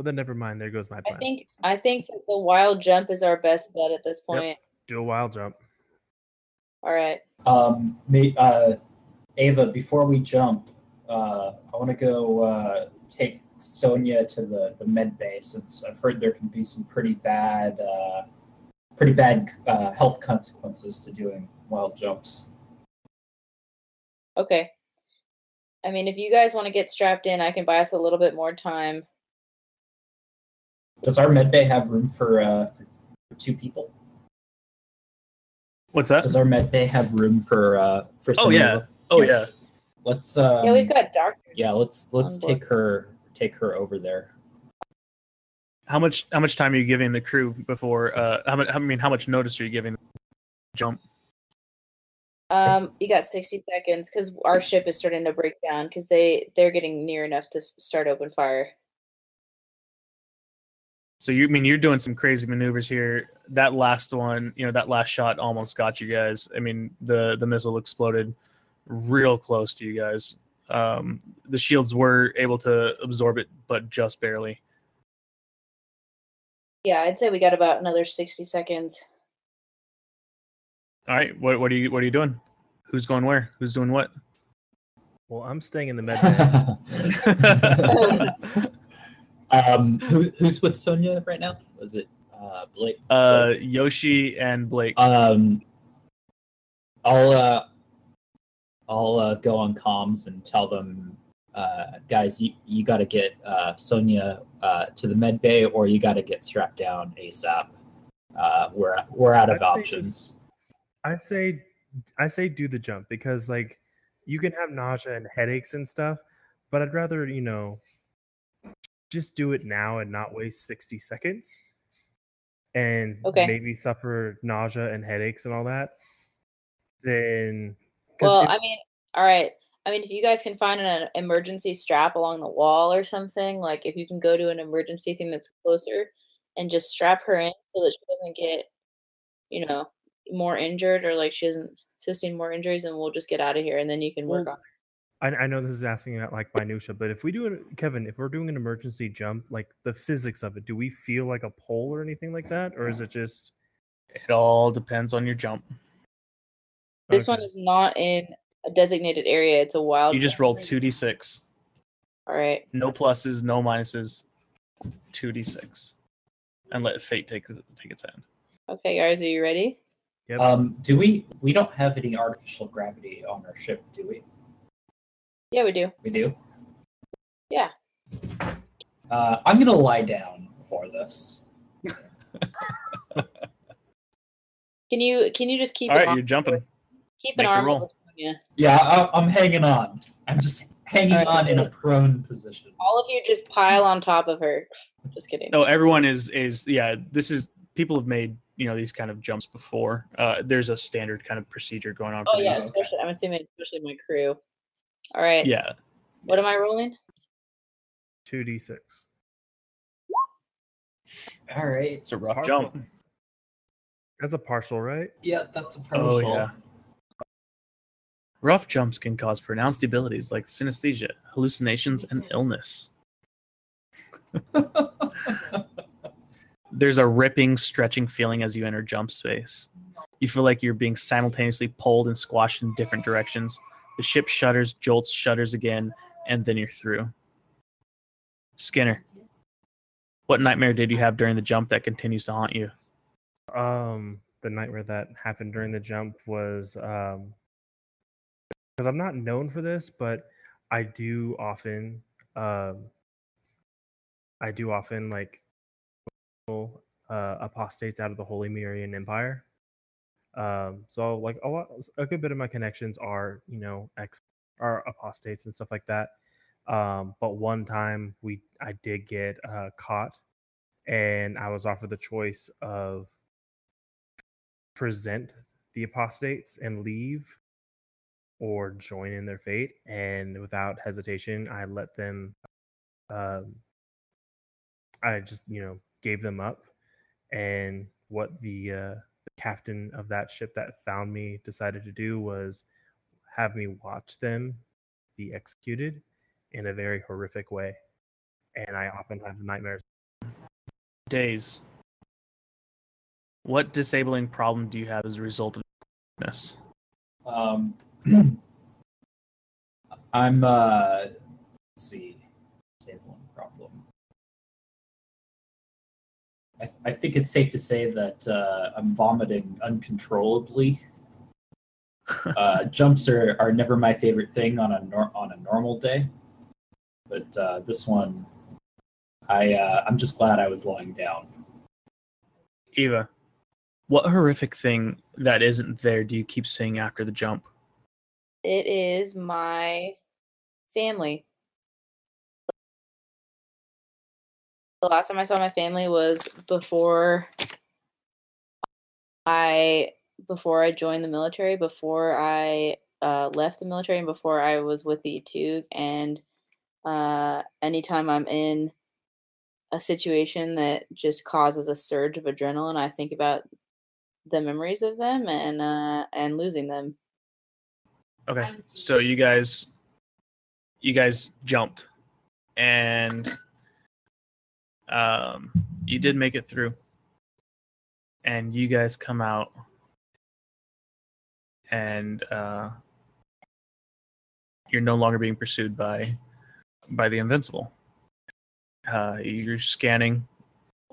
well then never mind. There goes my plan. I plan. think I think the wild jump is our best bet at this point. Do a wild jump. All right. Um, may, uh, Ava, before we jump, uh, I want to go uh, take Sonia to the, the med bay since I've heard there can be some pretty bad, uh, pretty bad uh, health consequences to doing wild jumps. Okay. I mean, if you guys want to get strapped in, I can buy us a little bit more time. Does our med bay have room for, uh, for, for two people? What's that? Does our med bay have room for uh, for? Oh, Sonia? yeah. Oh yeah. Let's. Um, yeah, we've got dark Yeah, let's let's take her take her over there. How much how much time are you giving the crew before? Uh, how much? I mean, how much notice are you giving? Jump. Um, you got sixty seconds because our ship is starting to break down because they they're getting near enough to start open fire. So you I mean you're doing some crazy maneuvers here. That last one, you know, that last shot almost got you guys. I mean, the the missile exploded real close to you guys. Um, the shields were able to absorb it, but just barely. Yeah, I'd say we got about another sixty seconds. All right, what what are you what are you doing? Who's going where? Who's doing what? Well, I'm staying in the med bay. (laughs) um, who, who's with Sonia right now? Was it uh, Blake? uh, Yoshi and Blake. Um, I'll uh, I'll uh, go on comms and tell them, uh, guys, you, you got to get uh, Sonia uh, to the med bay, or you got to get strapped down ASAP. Uh, we're we're out of I'd say options. just- I say I say do the jump because like you can have nausea and headaches and stuff, but I'd rather, you know, just do it now and not waste 60 seconds and Okay. maybe suffer nausea and headaches and all that. Then 'cause Well, if- I mean, all right. I mean, if you guys can find an emergency strap along the wall or something, like if you can go to an emergency thing that's closer and just strap her in so that she doesn't get, you know, more injured or like she doesn't sustain more injuries, and we'll just get out of here, and then you can work Well, on. I, I know this is asking about like minutia, but if we do it, Kevin, if we're doing an emergency jump, like the physics of it, do we feel like a pole or anything like that, or is it just It all depends on your jump. This one is not in a designated area; it's a wild. You just zone. roll two d six. All right. No pluses, no minuses. Two d six, and let fate take take its end. Okay, guys, are you ready? Yep. Um, do we? We don't have any artificial gravity on our ship, do we? Yeah, we do. We do. Yeah. Uh, I'm gonna lie down for this. (laughs) Can you can you just keep All an right, arm you're jumping. Keep an make the arm roll. over Sonia? Yeah, I, I'm hanging on. I'm just hanging on in a prone position. All of you just pile on top of her. Just kidding. No, everyone is is yeah. This is people have made you know these kind of jumps before. Uh, there's a standard kind of procedure going on. Oh for yeah, these. especially I'm assuming especially my crew. All right. yeah. What am I rolling? 2d6? All right. It's a rough Partial. jump. That's a partial, right? Yeah, that's a partial. Oh yeah. Rough jumps can cause pronounced abilities like synesthesia, hallucinations, and illness. (laughs) There's a ripping, stretching feeling as you enter jump space. You feel like you're being simultaneously pulled and squashed in different directions. The ship shudders, jolts, shudders again, and then you're through. Skinner, what nightmare did you have during the jump that continues to haunt you? Um, the nightmare that happened during the jump was um because I'm not known for this, but I do often um I do often like uh apostates out of the Holy Marian Empire. Um, so like a lot, a good bit of my connections are you know ex are apostates and stuff like that. Um, but one time we I did get uh, caught, and I was offered the choice of present the apostates and leave or join in their fate and without hesitation i let them um i just you know gave them up and what the uh the captain of that ship that found me decided to do was have me watch them be executed in a very horrific way and i often have nightmares Days. What disabling problem do you have as a result of this? Um, I'm uh let's see. Disabling problem. I, I think it's safe to say that uh, I'm vomiting uncontrollably. (laughs) uh, jumps are, are never my favorite thing on a nor- on a normal day, but uh, this one, I uh, I'm just glad I was lying down. Eva, what horrific thing that isn't there do you keep seeing after the jump? It is my family. The last time I saw my family was before I before I joined the military, before I uh, left the military, and before I was with the Tug. And uh, anytime I'm in a situation that just causes a surge of adrenaline, I think about the memories of them and uh, and losing them. Okay, so you guys, you guys jumped, and um, you did make it through, and you guys come out, and uh, you're no longer being pursued by by the invincible. Uh, you're scanning,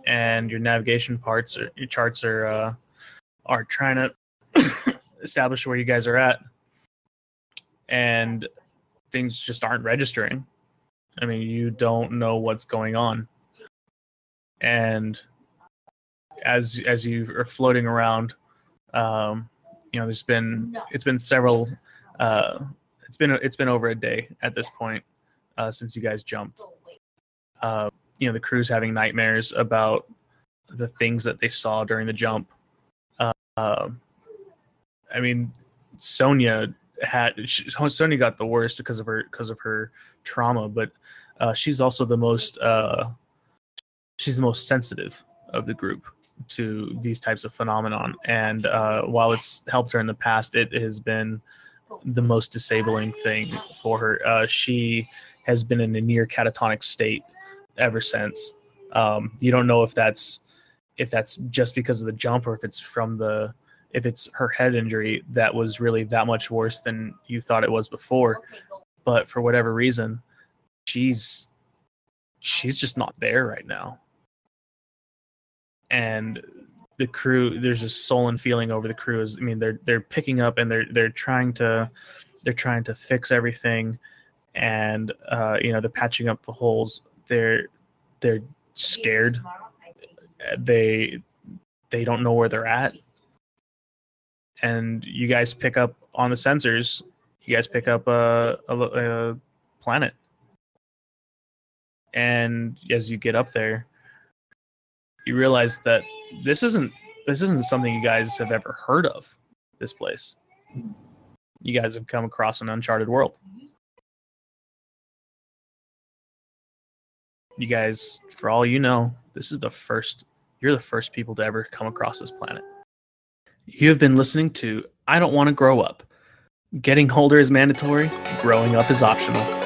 and your navigation parts or your charts are uh, are trying to (coughs) establish where you guys are at and things just aren't registering. I mean, you don't know what's going on. And as as you are floating around, um, you know, there's been it's been several uh it's been it's been over a day at this point uh since you guys jumped. Uh you know, the crew's having nightmares about the things that they saw during the jump. Uh, I mean, Sonia had she, got the worst because of her because of her trauma, but uh, she's also the most uh, she's the most sensitive of the group to these types of phenomenon. And uh, while it's helped her in the past, it has been the most disabling thing for her. Uh, she has been in a near catatonic state ever since. Um, you don't know if that's if that's just because of the jump or if it's from the if it's her head injury that was really that much worse than you thought it was before. But for whatever reason she's she's just not there right now. And the crew there's a sullen feeling over the crew is i mean they're they're picking up and they're they're trying to they're trying to fix everything. And uh you know they're patching up the holes. They're they're scared. They they don't know where they're at and you guys pick up on the sensors you guys pick up a, a, a planet. And as you get up there you realize that this isn't this isn't something you guys have ever heard of this place. You guys have come across an uncharted world. You guys for all you know this is the first you're the first people to ever come across this planet you have been listening to I Don't Want to Grow Up. Getting older is mandatory, growing up is optional.